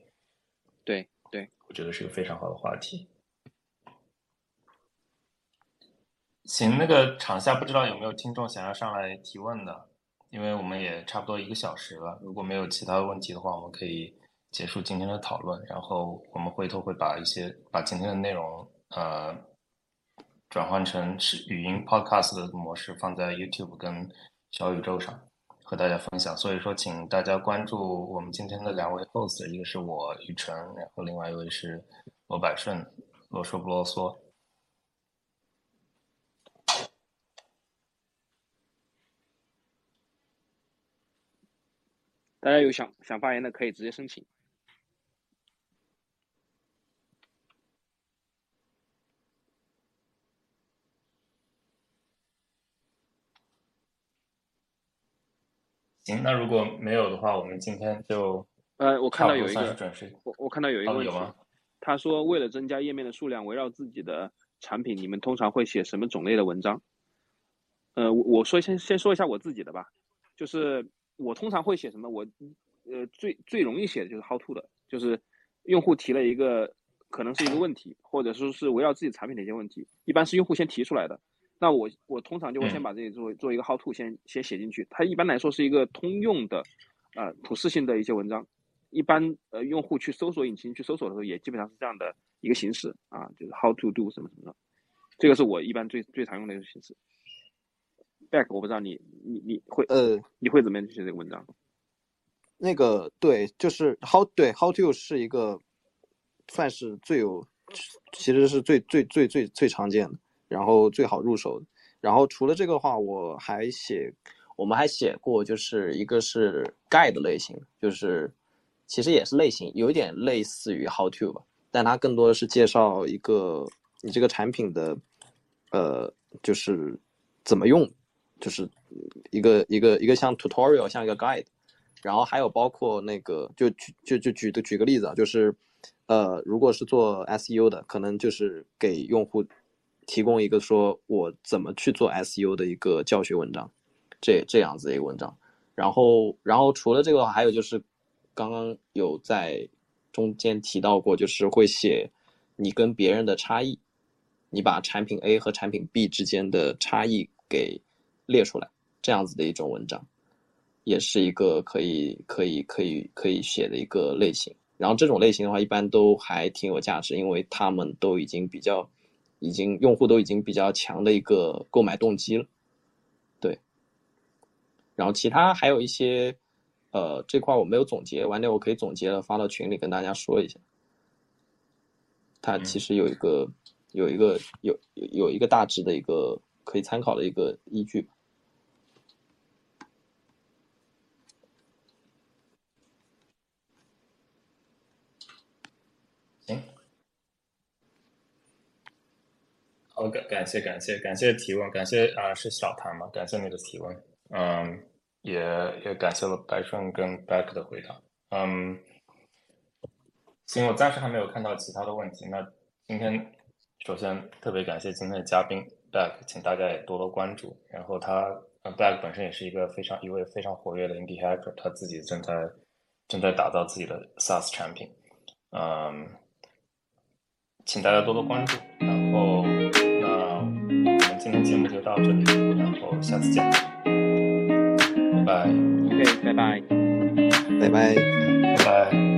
对对，我觉得是个非常好的话题。行，那个场下不知道有没有听众想要上来提问的，因为我们也差不多一个小时了。如果没有其他问题的话，我们可以结束今天的讨论，然后我们回头会把一些把今天的内容呃。转换成是语音 podcast 的模式，放在 YouTube 跟小宇宙上和大家分享。所以说，请大家关注我们今天的两位 host，一个是我雨辰，然后另外一位是罗百顺，啰嗦不啰嗦。大家有想想发言的，可以直接申请。行，那如果没有的话，我们今天就呃，我看到有一个，我我看到有一个问题，他说为了增加页面的数量，围绕自己的产品，你们通常会写什么种类的文章？呃，我我说先先说一下我自己的吧，就是我通常会写什么？我呃最最容易写的就是 how to 的，就是用户提了一个可能是一个问题，或者说是围绕自己产品的一些问题，一般是用户先提出来的。那我我通常就会先把这里做做一个 how to，先先写进去。它一般来说是一个通用的，呃，普适性的一些文章。一般呃，用户去搜索引擎去搜索的时候，也基本上是这样的一个形式啊，就是 how to do 什么什么的。这个是我一般最最常用的一个形式。Back，我不知道你你你会呃你会怎么样去写这个文章？那个对，就是 how 对 how to 是一个算是最有，其实是最最最最最常见的。然后最好入手的，然后除了这个的话，我还写，我们还写过，就是一个是 guide 类型，就是其实也是类型，有一点类似于 how to 吧，但它更多的是介绍一个你这个产品的，呃，就是怎么用，就是一个一个一个像 tutorial，像一个 guide，然后还有包括那个就举就就举的举个例子啊，就是呃，如果是做 SEO 的，可能就是给用户。提供一个说我怎么去做 SEO 的一个教学文章，这这样子一个文章，然后然后除了这个还有就是刚刚有在中间提到过，就是会写你跟别人的差异，你把产品 A 和产品 B 之间的差异给列出来，这样子的一种文章，也是一个可以可以可以可以写的一个类型。然后这种类型的话，一般都还挺有价值，因为他们都已经比较。已经用户都已经比较强的一个购买动机了，对。然后其他还有一些，呃，这块我没有总结，晚点我可以总结了发到群里跟大家说一下。它其实有一个有一个有有一个大致的一个可以参考的一个依据。好，感感谢感谢感谢提问，感谢啊是小谭嘛？感谢你的提问。嗯，也也感谢了白顺跟 Back 的回答。嗯，行，我暂时还没有看到其他的问题。那今天首先特别感谢今天的嘉宾 Back，请大家也多多关注。然后他 Back 本身也是一个非常一位非常活跃的 Indie Hacker，他自己正在正在打造自己的 SaaS 产品。嗯，请大家多多关注。然后，今天节目就到这里，然后下次见，拜拜。OK，拜拜，拜拜，拜拜。